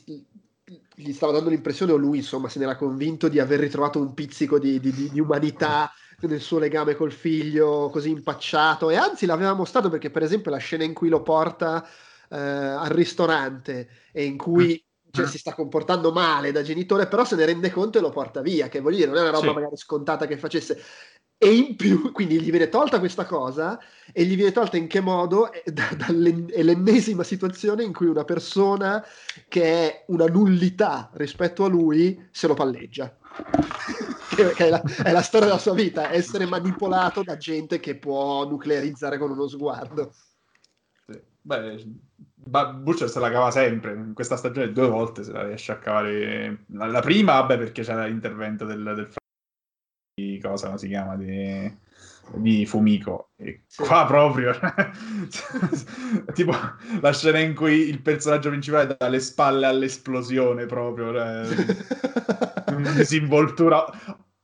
gli stava dando l'impressione, o lui insomma se ne era convinto di aver ritrovato un pizzico di, di, di umanità nel suo legame col figlio così impacciato e anzi l'aveva mostrato perché per esempio la scena in cui lo porta eh, al ristorante e in cui mm. Cioè, mm. si sta comportando male da genitore però se ne rende conto e lo porta via che voglio dire non è una roba sì. magari scontata che facesse e in più, [laughs] quindi gli viene tolta questa cosa e gli viene tolta in che modo? È, da, è l'ennesima situazione in cui una persona che è una nullità rispetto a lui se lo palleggia. [laughs] che, che è, la, è, la, storia della sua vita, essere manipolato da gente che può nuclearizzare con uno sguardo. Beh, Butcher se la cava sempre, in questa stagione due volte se la riesce a cavare. La, la prima, vabbè, perché c'era l'intervento del, del di cosa si chiama di, di Fumiko. E sì. qua proprio [laughs] tipo la scena in cui il personaggio principale dà le spalle all'esplosione proprio. Cioè, [laughs] disinvoltura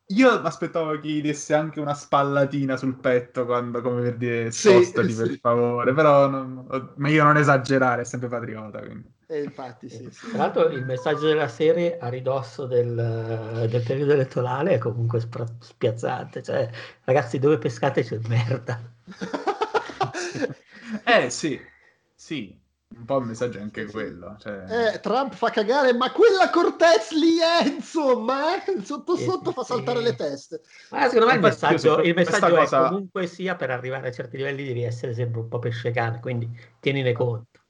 io mi aspettavo che gli desse anche una spallatina sul petto quando, come per dire, spostati sì, per sì. favore, però non, meglio non esagerare, è sempre patriota. Quindi. Eh, infatti, sì, sì. Tra l'altro il messaggio della serie a ridosso del, del periodo elettorale è comunque spra- spiazzante, cioè ragazzi dove pescate c'è merda. [laughs] eh sì, sì, un po' il messaggio è anche sì, quello. Cioè... Eh, Trump fa cagare, ma quella Cortez lì è insomma, eh? sotto sotto fa saltare le teste. Ma secondo me il messaggio, il messaggio è cosa... comunque sia per arrivare a certi livelli devi essere sempre un po' pesce cane, quindi tienine conto.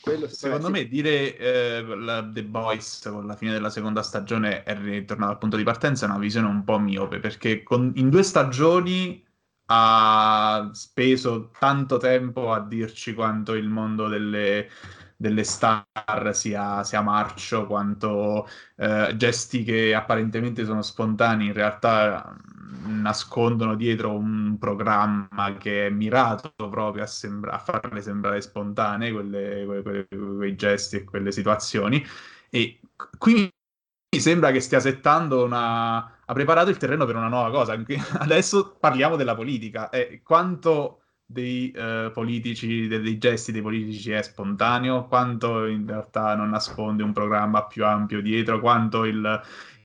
Quello, Secondo sì. me dire eh, la, The Boys con la fine della seconda stagione è ritornato al punto di partenza è una visione un po' miope perché con, in due stagioni ha speso tanto tempo a dirci quanto il mondo delle, delle star sia, sia, marcio, quanto eh, gesti che apparentemente sono spontanei in realtà nascondono dietro un programma che è mirato proprio a, sembra- a farle sembrare spontanee quelle, quelle, quei gesti e quelle situazioni. E qui mi sembra che stia settando una... ha preparato il terreno per una nuova cosa. [laughs] Adesso parliamo della politica. E quanto dei uh, politici, dei, dei, gesti dei politici è spontaneo, quanto in realtà non nasconde un programma più ampio dietro, quanto il,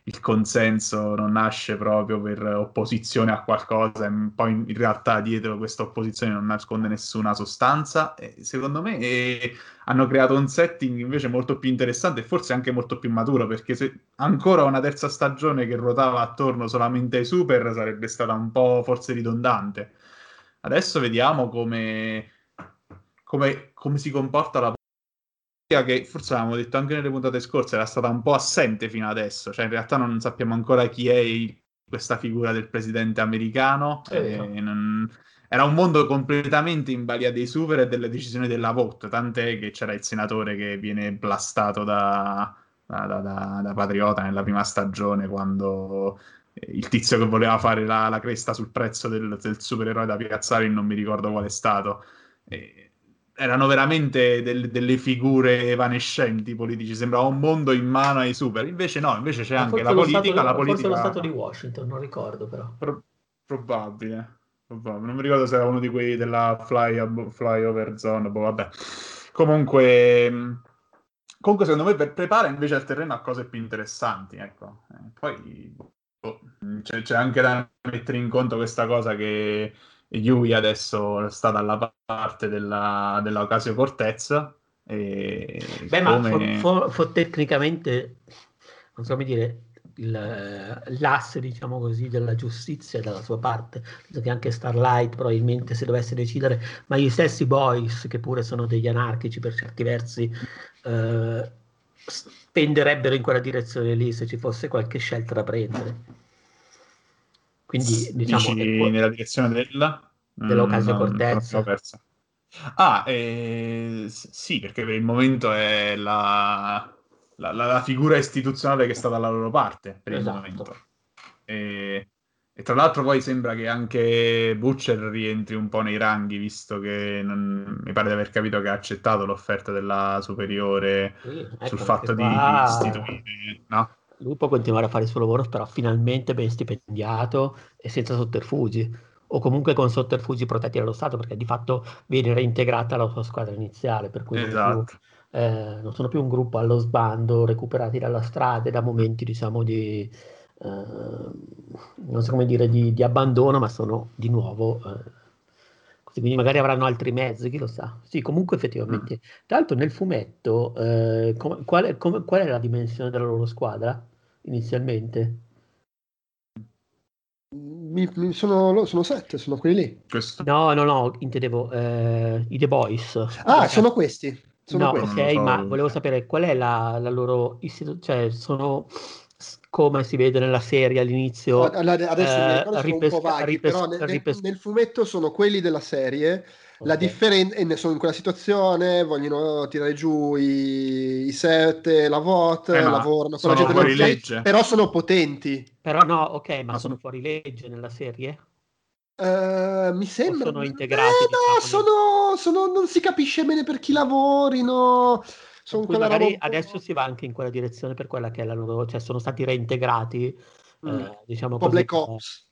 il consenso non nasce proprio per opposizione a qualcosa poi in realtà dietro questa opposizione non nasconde nessuna sostanza. E secondo me e hanno creato un setting invece molto più interessante e forse anche molto più maturo perché se ancora una terza stagione che ruotava attorno solamente ai super sarebbe stata un po' forse ridondante. Adesso vediamo come, come, come si comporta la che forse avevamo detto anche nelle puntate scorse era stata un po' assente fino adesso, cioè in realtà non sappiamo ancora chi è il, questa figura del presidente americano. Eh, non... Era un mondo completamente in balia dei super e delle decisioni della vote, tant'è che c'era il senatore che viene blastato da, da, da, da Patriota nella prima stagione quando il tizio che voleva fare la, la cresta sul prezzo del, del supereroe da piazzare, non mi ricordo qual è stato. E erano veramente del, delle figure evanescenti politici, sembrava un mondo in mano ai super, invece no, invece c'è anche la politica, stato, la politica... Forse lo stato di Washington, non ricordo però. Pro- probabile, probabile, non mi ricordo se era uno di quelli della fly, flyover zone, boh, vabbè. Comunque, comunque secondo me prepara invece il terreno a cose più interessanti, ecco. Eh, poi boh, c'è, c'è anche da mettere in conto questa cosa che Yui adesso sta dalla parte della, della Ocasio Cortez. E Beh, come... ma for, for, tecnicamente, non so come dire, il, l'asse, diciamo così, della giustizia dalla sua parte. Penso che anche Starlight probabilmente se dovesse decidere, ma gli stessi boys, che pure sono degli anarchici per certi versi, eh, spenderebbero in quella direzione lì se ci fosse qualche scelta da prendere. Quindi diciamo Dici che... nella direzione della dell'Ocasio mm, Cortez. Ah, eh, sì, perché per il momento è la, la, la, figura istituzionale che sta dalla loro parte per esatto. il momento. E, e, tra l'altro poi sembra che anche Butcher rientri un po' nei ranghi, visto che non, mi pare di aver capito che ha accettato l'offerta della superiore sì, ecco sul fatto di istituire, no? Lui può continuare a fare il suo lavoro, però finalmente ben stipendiato e senza sotterfugi, o comunque con sotterfugi protetti dallo Stato, perché di fatto viene reintegrata la sua squadra iniziale, per cui esatto. non, più, eh, non, sono più un gruppo allo sbando, recuperati dalla strada da momenti, diciamo, di, eh, non so come dire, di, di, abbandono, ma sono di nuovo... Eh, quindi magari avranno altri mezzi, chi lo sa. Sì, comunque effettivamente. Mm. Tra l'altro nel fumetto, eh, com- qual, è, com- qual, è, la dimensione della loro squadra inizialmente? Mi, mi sono, sono, sette, sono quelli lì. Questo. No, no, no, intendevo eh, i The Boys. Ah, sono questi. Sono no, questi. ok, ma volevo sapere qual è la, la loro istituzione, cioè sono come si vede nella serie all'inizio. Adesso eh, mi ripes- un po' vaghi, ripes- però nel, ripes- nel, fumetto sono quelli della serie. Okay. La differenza, e sono in quella situazione, vogliono tirare giù i, i set, la VOT, eh lavorano con la gente fuori legge. però sono potenti. Però no, ok, ma, ma sono fuori legge nella serie? Uh, mi sembra. O sono integrati. Eh, no, diciamo, sono, sono, non si capisce bene per chi lavorino. Sono magari adesso si va anche in quella direzione per quella che è la loro, cioè sono stati reintegrati, mm. eh, diciamo così, Black Ops.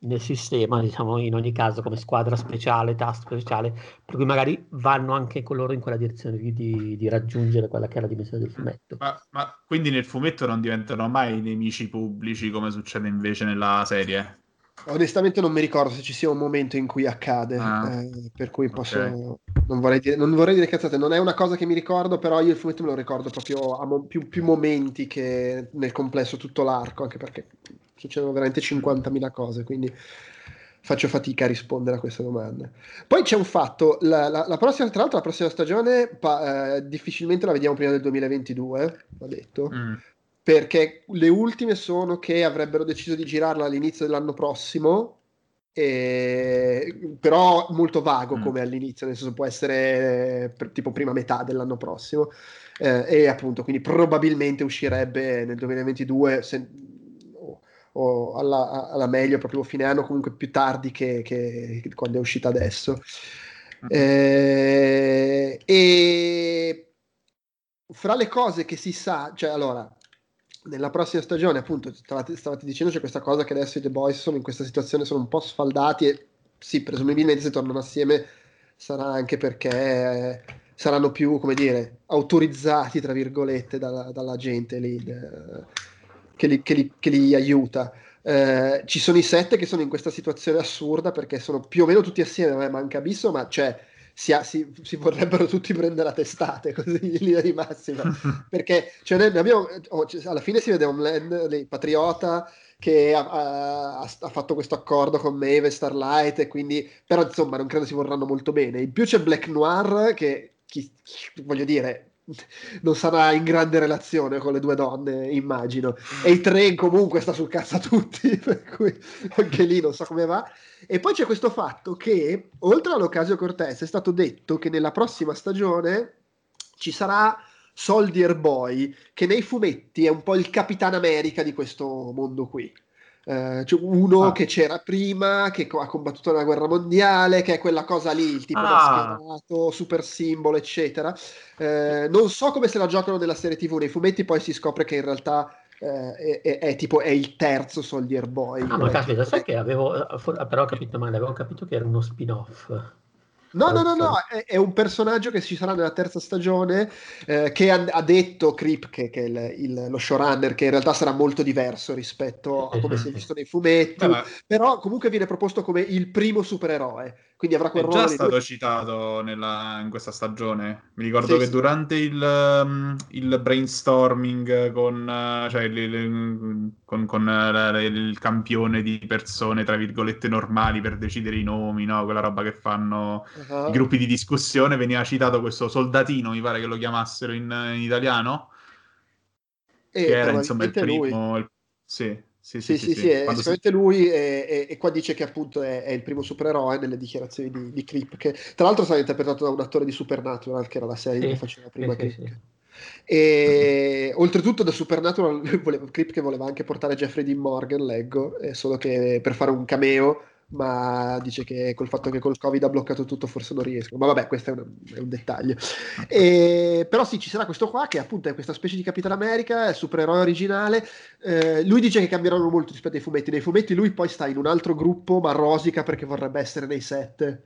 nel sistema, diciamo in ogni caso come squadra speciale, task speciale, per cui magari vanno anche con loro in quella direzione di, di, di raggiungere quella che è la dimensione del fumetto. Ma, ma quindi nel fumetto non diventano mai nemici pubblici come succede invece nella serie? Onestamente non mi ricordo se ci sia un momento in cui accade, ah, eh, per cui posso... Okay. Non, vorrei dire, non vorrei dire cazzate, non è una cosa che mi ricordo, però io il fumetto me lo ricordo proprio a mo- più, più, momenti che nel complesso tutto l'arco, anche perché succedono veramente 50.000 cose, quindi faccio fatica a rispondere a queste domande. Poi c'è un fatto, la, la, la prossima, tra l'altro la prossima stagione pa- eh, difficilmente la vediamo prima del 2022, va detto. Mm perché le ultime sono che avrebbero deciso di girarla all'inizio dell'anno prossimo, e... però molto vago mm. come all'inizio, nel senso può essere per, tipo prima metà dell'anno prossimo, eh, e appunto quindi probabilmente uscirebbe nel 2022 se... o, o alla, alla, meglio proprio fine anno, comunque più tardi che, che, che quando è uscita adesso. Mm. Eh, e fra le cose che si sa, cioè allora nella prossima stagione, appunto, stavate, stavate, dicendo c'è questa cosa che adesso i The Boys sono in questa situazione, sono un po' sfaldati e sì, presumibilmente se tornano assieme sarà anche perché saranno più, come dire, autorizzati, tra virgolette, dalla, dalla gente lì, de, che, li, che, li, che, li, aiuta. Eh, ci sono i sette che sono in questa situazione assurda perché sono più o meno tutti assieme, a me manca Abisso, ma c'è si, ha, si, si, vorrebbero tutti prendere a testate [laughs] così in linea di massima. Perché cioè, abbiamo, oh, alla fine si vede Homeland, patriota che ha, ha, ha, fatto questo accordo con Maeve e Starlight e quindi però insomma non credo si vorranno molto bene. In più c'è Black Noir che chi, voglio dire non sarà in grande relazione con le due donne, immagino. E i tre comunque sta sul cazzo a tutti, [laughs] per cui anche lì non so come va. E poi c'è questo fatto che, oltre all'Ocasio Cortez, è stato detto che nella prossima stagione ci sarà Soldier Boy, che nei fumetti è un po' il Capitan America di questo mondo qui. Uh, cioè uno ah. che c'era prima, che ha combattuto nella guerra mondiale, che è quella cosa lì, il tipo ah. da schierato, super simbolo, eccetera. Uh, non so come se la giocano nella serie TV, nei fumetti poi si scopre che in realtà uh, è, è, è, tipo è il terzo Soldier Boy. Ah, ma caspita, sai che avevo, però ho capito male, avevo capito che era uno spin-off. No, no, no, no, è, è, un personaggio che ci sarà nella terza stagione eh, che ha, ha, detto Krip, che, che è il, il, lo showrunner, che in realtà sarà molto diverso rispetto a come si è visto nei fumetti, Vabbè. però comunque viene proposto come il primo supereroe, quindi avrà quel è già stato due... citato nella, in questa stagione. Mi ricordo sì, che sì. durante il, um, il, brainstorming con, uh, cioè il, il, con, con uh, il, campione di persone, tra virgolette, normali per decidere i nomi, no? quella roba che fanno uh-huh. i gruppi di discussione, veniva citato questo soldatino, mi pare che lo chiamassero in, in italiano. E che era insomma il primo. Il... Sì. Sì, sì, sì, sì, sì è sicuramente si... lui e, e, e, qua dice che appunto è, è, il primo supereroe nelle dichiarazioni di, di Creep, che tra l'altro sarà interpretato da un attore di Supernatural, che era la serie che faceva prima sì, Creep. E oltretutto da Supernatural [laughs] voleva, Creep che voleva anche portare Jeffrey Dean Morgan, leggo, eh, solo che per fare un cameo ma dice che col fatto che col Covid ha bloccato tutto forse non riesco. Ma vabbè, questo è un, è un dettaglio. E, però sì, ci sarà questo qua che appunto è questa specie di Capitan America, è il supereroe originale. Eh, lui dice che cambieranno molto rispetto ai fumetti. Nei fumetti lui poi sta in un altro gruppo, ma rosica perché vorrebbe essere nei set.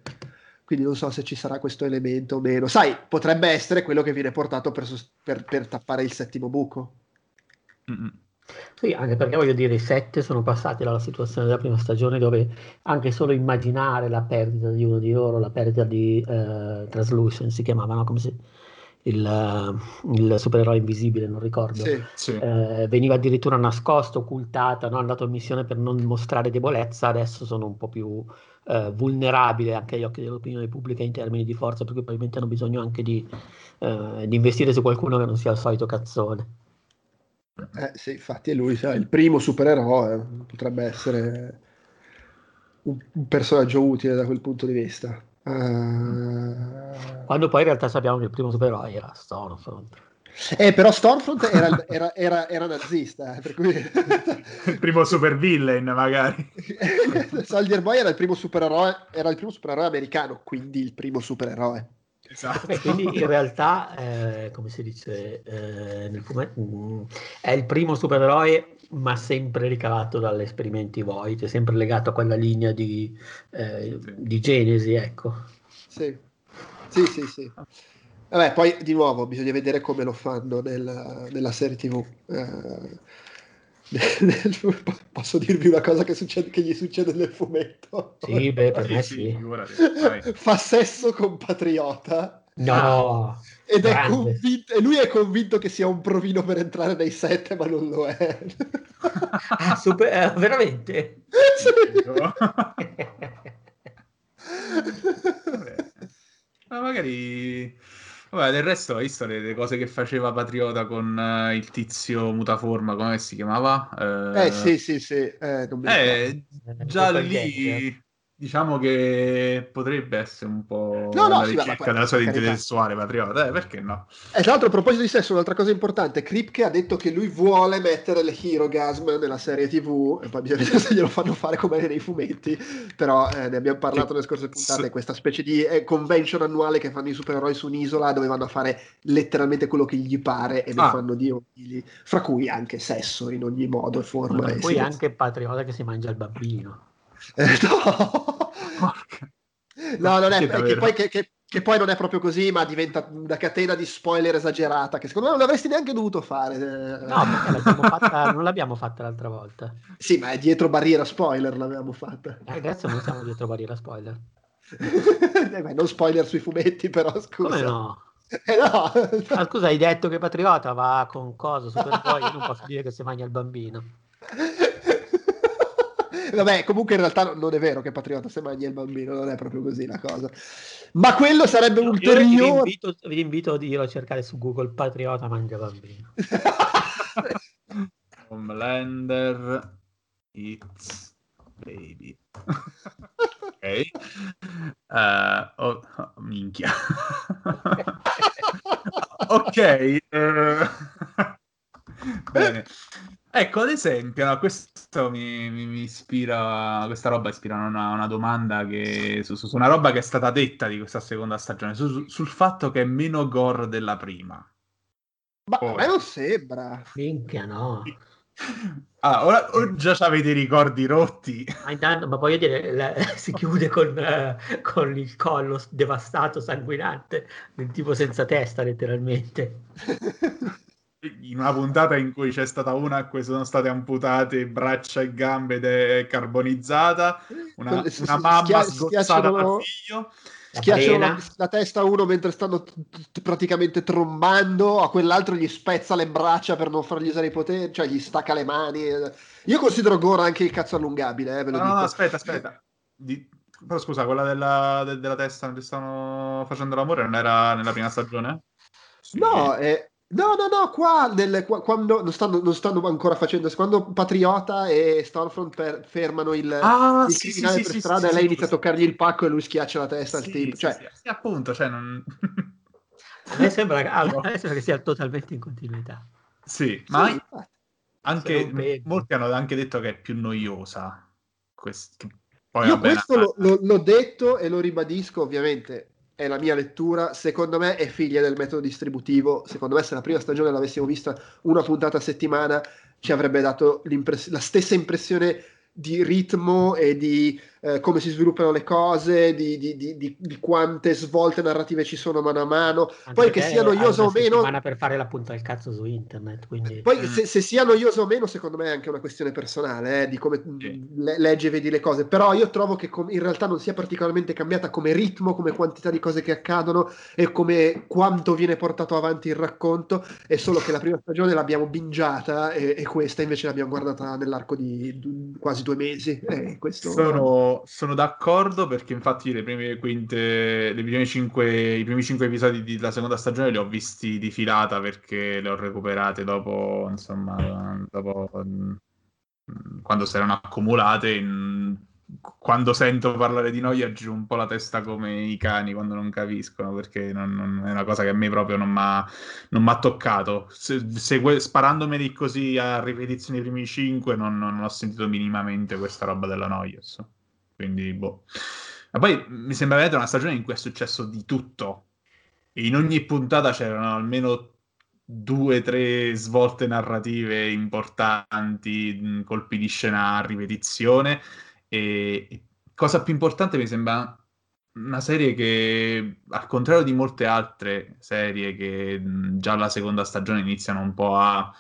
Quindi non so se ci sarà questo elemento o meno. Sai, potrebbe essere quello che viene portato per, per, per tappare il settimo buco. Mm-hmm. Sì, anche perché voglio dire, i sette sono passati dalla situazione della prima stagione dove anche solo immaginare la perdita di uno di loro, la perdita di eh, Translucent si chiamavano come si il, il supereroe invisibile, non ricordo, sì, sì. Eh, veniva addirittura nascosto, occultata, no? andato in missione per non mostrare debolezza, adesso sono un po' più eh, vulnerabili anche agli occhi dell'opinione pubblica in termini di forza, perché probabilmente hanno bisogno anche di, eh, di investire su qualcuno che non sia il solito cazzone. Eh, sì, infatti è lui, sai, il primo supereroe, potrebbe essere un, un personaggio utile da quel punto di vista. Uh... Quando poi in realtà sappiamo che il primo supereroe era Stormfront. Eh, però Stormfront era, era, era, era nazista, eh, per cui... [laughs] il primo super villain magari. [laughs] Soldier Boy era il primo supereroe, era il primo supereroe americano, quindi il primo supereroe. Esatto. E quindi in realtà, eh, come si dice eh, nel fumetto, mm, è il primo supereroe, ma sempre ricavato dagli esperimenti Void, sempre legato a quella linea di, eh, di Genesi, ecco. Sì, sì, sì. sì. Vabbè, poi di nuovo bisogna vedere come lo fanno nella, nella serie TV. Eh, nel, [laughs] posso dirvi una cosa che, succede, che, gli succede nel fumetto? Sì, beh, per me sì. Fa sesso con Patriota. No. Ed è convinto, e lui è convinto che sia un provino per entrare nei set, ma non lo è. ah, super, eh, veramente? ma magari Vabbè, del resto hai visto le, le, cose che faceva Patriota con uh, il tizio mutaforma, come si chiamava? Uh, eh sì, sì, sì. Eh, eh già lì diciamo che potrebbe essere un po' no, no, la sì, ricerca della sua identità sessuale patriota, eh, perché no? E tra l'altro a proposito di sesso, un'altra cosa importante, Kripke ha detto che lui vuole mettere le Herogasm nella serie TV, e poi bisogna vedere se glielo fanno fare come nei fumetti, però eh, ne abbiamo parlato nelle scorse puntate, questa specie di eh, convention annuale che fanno i supereroi su un'isola dove vanno a fare letteralmente quello che gli pare e ne ah. fanno di ogni, fra cui anche sesso in ogni modo e forma. E poi anche Patriota che si mangia il bambino. Eh, [laughs] no. no, non è che poi, che, che, che poi, non è proprio così, ma diventa una catena di spoiler esagerata che secondo me non avresti neanche dovuto fare. No, l'abbiamo fatta, non l'abbiamo fatta l'altra volta. Sì, ma è dietro barriera spoiler l'abbiamo fatta. Eh, adesso non siamo dietro barriera spoiler. [laughs] eh, beh, non spoiler sui fumetti, però scusa. Come no? [laughs] Eh no. ah, scusa, hai detto che Patriota va con cosa? Superboy, io non posso dire che si mangia il bambino. Vabbè, comunque in realtà non è vero che Patriota se mangia il bambino, non è proprio così la cosa. Ma quello sarebbe un ulteriore... Vi invito, vi invito a dirlo a cercare su Google Patriota mangia bambino. [laughs] Homelander It's Baby. [laughs] ok. Uh, oh, oh, minchia. [laughs] ok. Uh... Bene. Ecco, ad esempio, no, questo mi, mi, mi, ispira, questa roba ispira una, una domanda che, su, su, una roba che è stata detta di questa seconda stagione, su, sul fatto che è meno gore della prima. Ma Poi. a me non sembra. Minchia, no. [laughs] Ah, ora, ora già avete i ricordi rotti. Ma intanto, ma voglio dire, la, [laughs] si chiude con, uh, con, il collo devastato, sanguinante, del tipo senza testa, letteralmente. [laughs] in una puntata in cui c'è stata una a cui sono state amputate braccia e gambe ed è carbonizzata, una, una mamma sgozzata dal figlio. Schiacciano la, la, testa a uno mentre stanno t- t- praticamente trombando, a quell'altro gli spezza le braccia per non fargli usare i poteri, cioè gli stacca le mani. Io considero Gora anche il cazzo allungabile, eh, ve lo no, dico. No, aspetta, aspetta. Di... Però scusa, quella della, de- della testa mentre stanno facendo l'amore non era nella prima stagione? Sì. No, è, No, no, no, qua, nel, qua quando non stanno, non stanno, ancora facendo, quando Patriota e Stormfront per, fermano il, ah, il sì, criminale sì, per sì, strada e lei inizia a toccargli il pacco e lui schiaccia la testa al tipo. Cioè... Sì, appunto, cioè non... [laughs] a, me sembra, [laughs] a me sembra che sia totalmente in continuità. Sì, ma anche, molti hanno anche detto che è più noiosa. Quest... Poi, Io vabbè, questo lo, lo, l'ho detto e lo ribadisco ovviamente è la mia lettura, secondo me è figlia del metodo distributivo, secondo me se la prima stagione l'avessimo vista una puntata a settimana ci avrebbe dato la stessa impressione di ritmo e di eh, come si sviluppano le cose, di, di, di, di, quante svolte narrative ci sono mano a mano. Anche poi che sia noioso o meno. per fare la punta del cazzo su internet. Quindi... Poi mm. se, se, sia noioso o meno, secondo me è anche una questione personale eh, di come sì. le, leggi e vedi le cose. Però io trovo che com- in realtà non sia particolarmente cambiata come ritmo, come quantità di cose che accadono e come quanto viene portato avanti il racconto. È solo che la prima stagione l'abbiamo bingiata e, e questa invece l'abbiamo guardata nell'arco di d- quasi due mesi. Eh, questo... sono, sono, d'accordo perché infatti le prime quinte, le prime cinque, i primi cinque episodi della seconda stagione li ho visti di filata perché le ho recuperate dopo, insomma, dopo mm, quando si erano accumulate in quando sento parlare di noi aggiungo un po' la testa come i cani quando non capiscono, perché non, non è una cosa che a me proprio non mi ha toccato. Se, se, sparandomeli così a ripetizioni i primi cinque, non, non, ho sentito minimamente questa roba della Noios. Quindi, boh. Ma poi mi sembra vedere una stagione in cui è successo di tutto. E in ogni puntata c'erano almeno due o tre svolte narrative importanti, colpi di scena a ripetizione e cosa più importante mi sembra una serie che, al contrario di molte altre serie che già alla seconda stagione iniziano un po' a,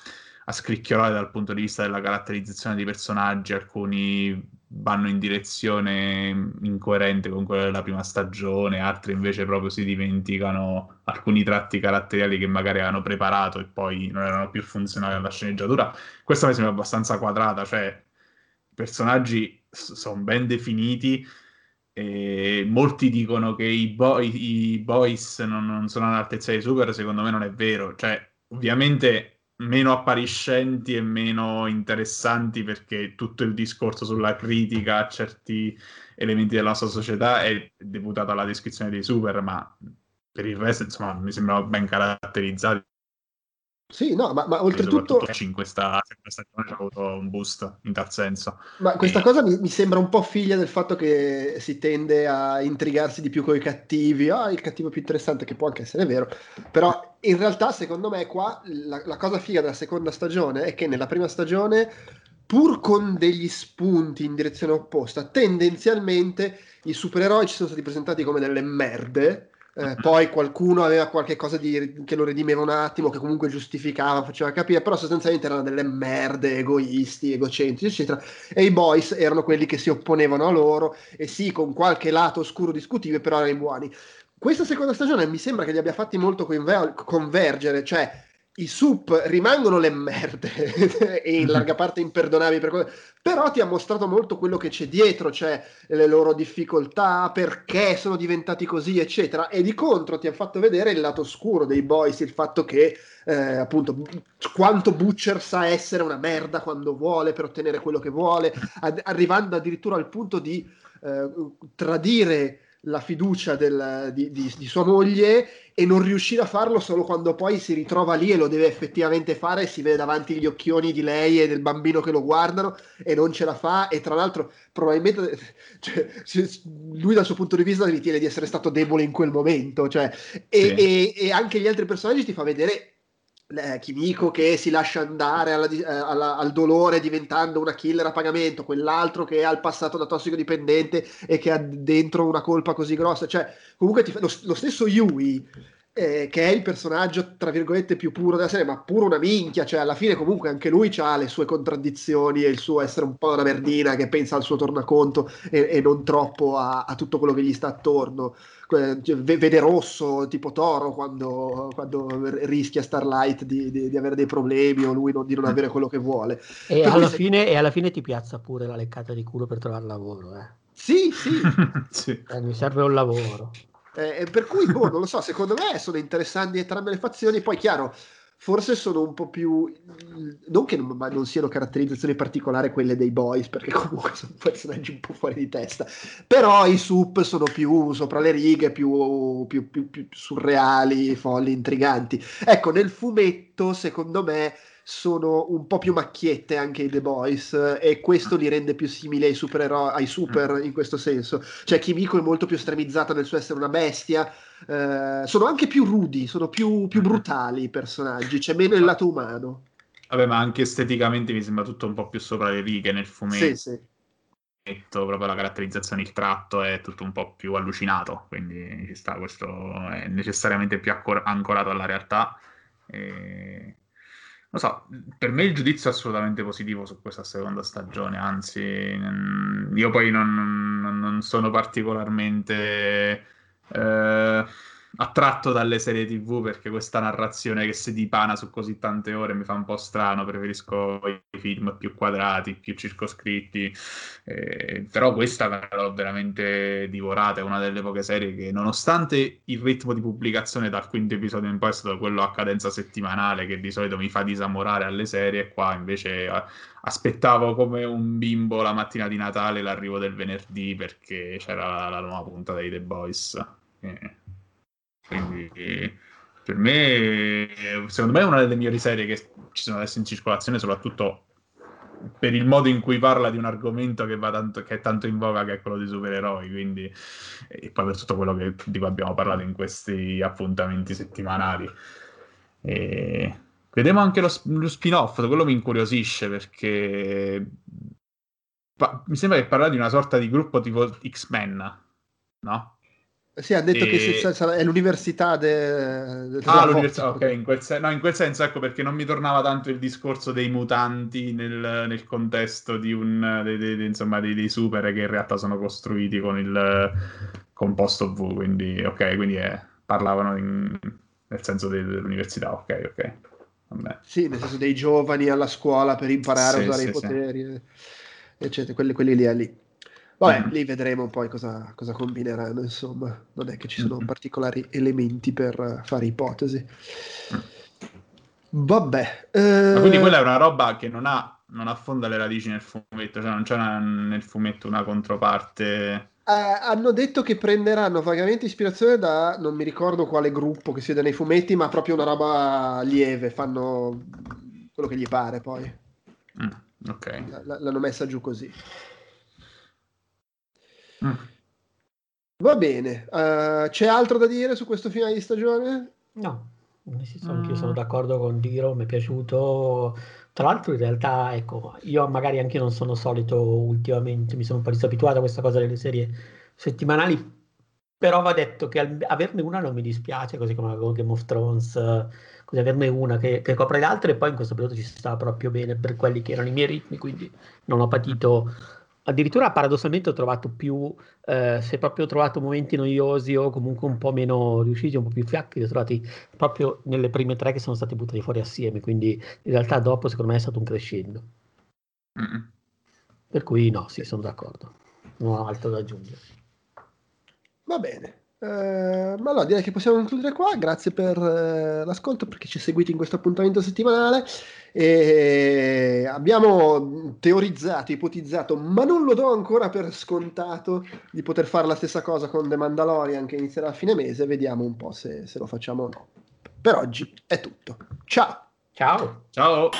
a scricchiolare dal punto di vista della caratterizzazione dei personaggi, alcuni vanno in direzione incoerente con quella della prima stagione, altri invece proprio si dimenticano alcuni tratti caratteriali che magari avevano preparato e poi non erano più funzionali alla sceneggiatura. Questa mi sembra abbastanza quadrata, cioè i personaggi sono ben definiti. E molti dicono che i, boy, i boys non, non, sono all'altezza dei super, secondo me non è vero. Cioè, ovviamente meno appariscenti e meno interessanti perché tutto il discorso sulla critica a certi elementi della nostra società è deputato alla descrizione dei super, ma per il resto, insomma, mi sembrano ben caratterizzati sì, no, ma, ma oltretutto... in questa, in questa stagione c'è avuto un boost in tal senso. Ma questa e... cosa mi, mi, sembra un po' figlia del fatto che si tende a intrigarsi di più con i cattivi. Ah, il cattivo più interessante, che può anche essere vero. Però in realtà, secondo me, qua la, la cosa figa della seconda stagione è che nella prima stagione, pur con degli spunti in direzione opposta, tendenzialmente i supereroi ci sono stati presentati come delle merde eh, poi qualcuno aveva qualche cosa di, che lo redimeva un attimo, che comunque giustificava, faceva capire, però sostanzialmente erano delle merde, egoisti, egocentrici, eccetera. E i boys erano quelli che si opponevano a loro, e sì, con qualche lato oscuro discutibile, però erano i buoni. Questa seconda stagione mi sembra che li abbia fatti molto convergere, cioè i sup rimangono le merde [laughs] e in larga parte imperdonabili per quello, però ti ha mostrato molto quello che c'è dietro, cioè le loro difficoltà, perché sono diventati così, eccetera. E di contro ti ha fatto vedere il lato scuro dei boys, il fatto che eh, appunto quanto Butcher sa essere una merda quando vuole per ottenere quello che vuole, ad- arrivando addirittura al punto di eh, tradire la fiducia del, di, di, di, sua moglie e non riuscire a farlo solo quando poi si ritrova lì e lo deve effettivamente fare e si vede davanti gli occhioni di lei e del bambino che lo guardano e non ce la fa e tra l'altro probabilmente [laughs] cioè, lui dal suo punto di vista ritiene di essere stato debole in quel momento cioè, e, sì. e, e anche gli altri personaggi ti fa vedere eh, Kimiko che si lascia andare alla, eh, alla, al dolore diventando una killer a pagamento, quell'altro che ha il passato da tossicodipendente e che ha dentro una colpa così grossa. Cioè, comunque fa, lo, lo, stesso Yui, eh, che è il personaggio tra virgolette più puro della serie, ma pure una minchia. Cioè, alla fine, comunque, anche lui ha le sue contraddizioni e il suo essere un po' una merdina che pensa al suo tornaconto e, e non troppo a, a tutto quello che gli sta attorno. Cioè, vede rosso tipo Toro quando, quando rischia Starlight di, di, di, avere dei problemi o lui non, di non avere quello che vuole. E alla, se... fine, e alla, fine, ti piazza pure la leccata di culo per trovare lavoro. Eh. Sì, sì. [laughs] sì. Eh, mi serve un lavoro. Eh, per cui, boh, non lo so, secondo me sono interessanti entrambe le fazioni. Poi, chiaro, forse sono un po' più non che non, non, siano caratterizzazioni particolari quelle dei boys perché comunque [laughs] sono personaggi un po' fuori di testa però i sup sono più sopra le righe più, più, più, più surreali folli intriganti. Ecco nel fumetto secondo me sono un po' più macchiette anche i The Boys e questo li rende più simili ai, supereroi, ai super in questo senso. Cioè Kimiko è molto più estremizzata nel suo essere una bestia, eh, sono anche più rudi, sono più, più brutali i personaggi, c'è meno il lato umano. Vabbè, ma anche esteticamente mi sembra tutto un po' più sopra le righe nel fumetto. Sì, sì. Proprio la caratterizzazione, il tratto è tutto un po' più allucinato, quindi ci sta, questo è necessariamente più ancorato alla realtà. E non so, per me il giudizio è assolutamente positivo su questa seconda stagione, anzi, io poi non, non sono particolarmente... Eh, attratto dalle serie TV perché questa narrazione che si dipana su così tante ore mi fa un po' strano, preferisco i film più quadrati, più circoscritti, eh, però questa l'ho veramente divorata, è una delle poche serie che nonostante il ritmo di pubblicazione dal quinto episodio in poi è stato quello a cadenza settimanale che di solito mi fa disamorare alle serie, qua invece aspettavo come un bimbo la mattina di Natale l'arrivo del venerdì perché c'era la, nuova puntata di The Boys. Eh quindi per me, secondo me è una delle migliori serie che ci sono adesso in circolazione, soprattutto per il modo in cui parla di un argomento che, tanto, che è tanto in voga che è quello dei supereroi, quindi, e poi per tutto quello che, di cui abbiamo parlato in questi appuntamenti settimanali. E... Vediamo anche lo, lo spin-off, quello mi incuriosisce perché pa- mi sembra che parla di una sorta di gruppo tipo X-Men, no? Sì, ha detto e... che è l'università de... de... Ah, l'università, ok, in quel, sen- no, in quel, senso, ecco, perché non mi tornava tanto il discorso dei mutanti nel, nel contesto di un, dei, dei, insomma, dei, dei, super che in realtà sono costruiti con il composto V, quindi, ok, quindi è, parlavano in, nel senso dell'università, ok, ok. Vabbè. Sì, nel senso dei giovani alla scuola per imparare sì, a usare sì, i poteri, sì. eccetera, quelli, quelli lì, lì. Vabbè, mm. lì vedremo poi cosa, cosa, combineranno, insomma, non è che ci sono mm. particolari elementi per fare ipotesi. Mm. Vabbè. Eh... Ma quindi quella è una roba che non, ha, non affonda le radici nel fumetto, cioè non c'è una, nel fumetto una controparte... Eh, hanno detto che prenderanno vagamente ispirazione da non mi ricordo quale gruppo che si vede nei fumetti, ma proprio una roba lieve, fanno quello che gli pare poi. Mm, ok. L- l'hanno messa giù così. Mm. Va bene, uh, c'è altro da dire su questo finale di stagione? No, nel senso mm. sono d'accordo con Diro, mi è piaciuto. Tra l'altro in realtà, ecco, io magari anche non sono solito ultimamente, mi sono un po' disabituato a questa cosa delle serie settimanali, però va detto che averne una non mi dispiace, così come Game of Thrones, così averne una che, che copre le altre e poi in questo periodo ci sta proprio bene per quelli che erano i miei ritmi, quindi non ho patito addirittura paradossalmente ho trovato più, eh, se proprio ho trovato momenti noiosi o comunque un po' meno riusciti, un po' più fiacchi, li ho trovati proprio nelle prime tre che sono stati buttati fuori assieme, quindi in realtà dopo secondo me è stato un crescendo. Mm-hmm. Per cui no, sì, sono d'accordo, non ho altro da aggiungere. Va bene. Uh, ma allora direi che possiamo concludere qua. Grazie per uh, l'ascolto, perché ci seguite in questo appuntamento settimanale. E abbiamo teorizzato, ipotizzato, ma non lo do ancora per scontato di poter fare la stessa cosa con The Mandalorian che inizierà a fine mese. Vediamo un po' se, se lo facciamo o no. Per oggi è tutto. Ciao. Ciao. Ciao.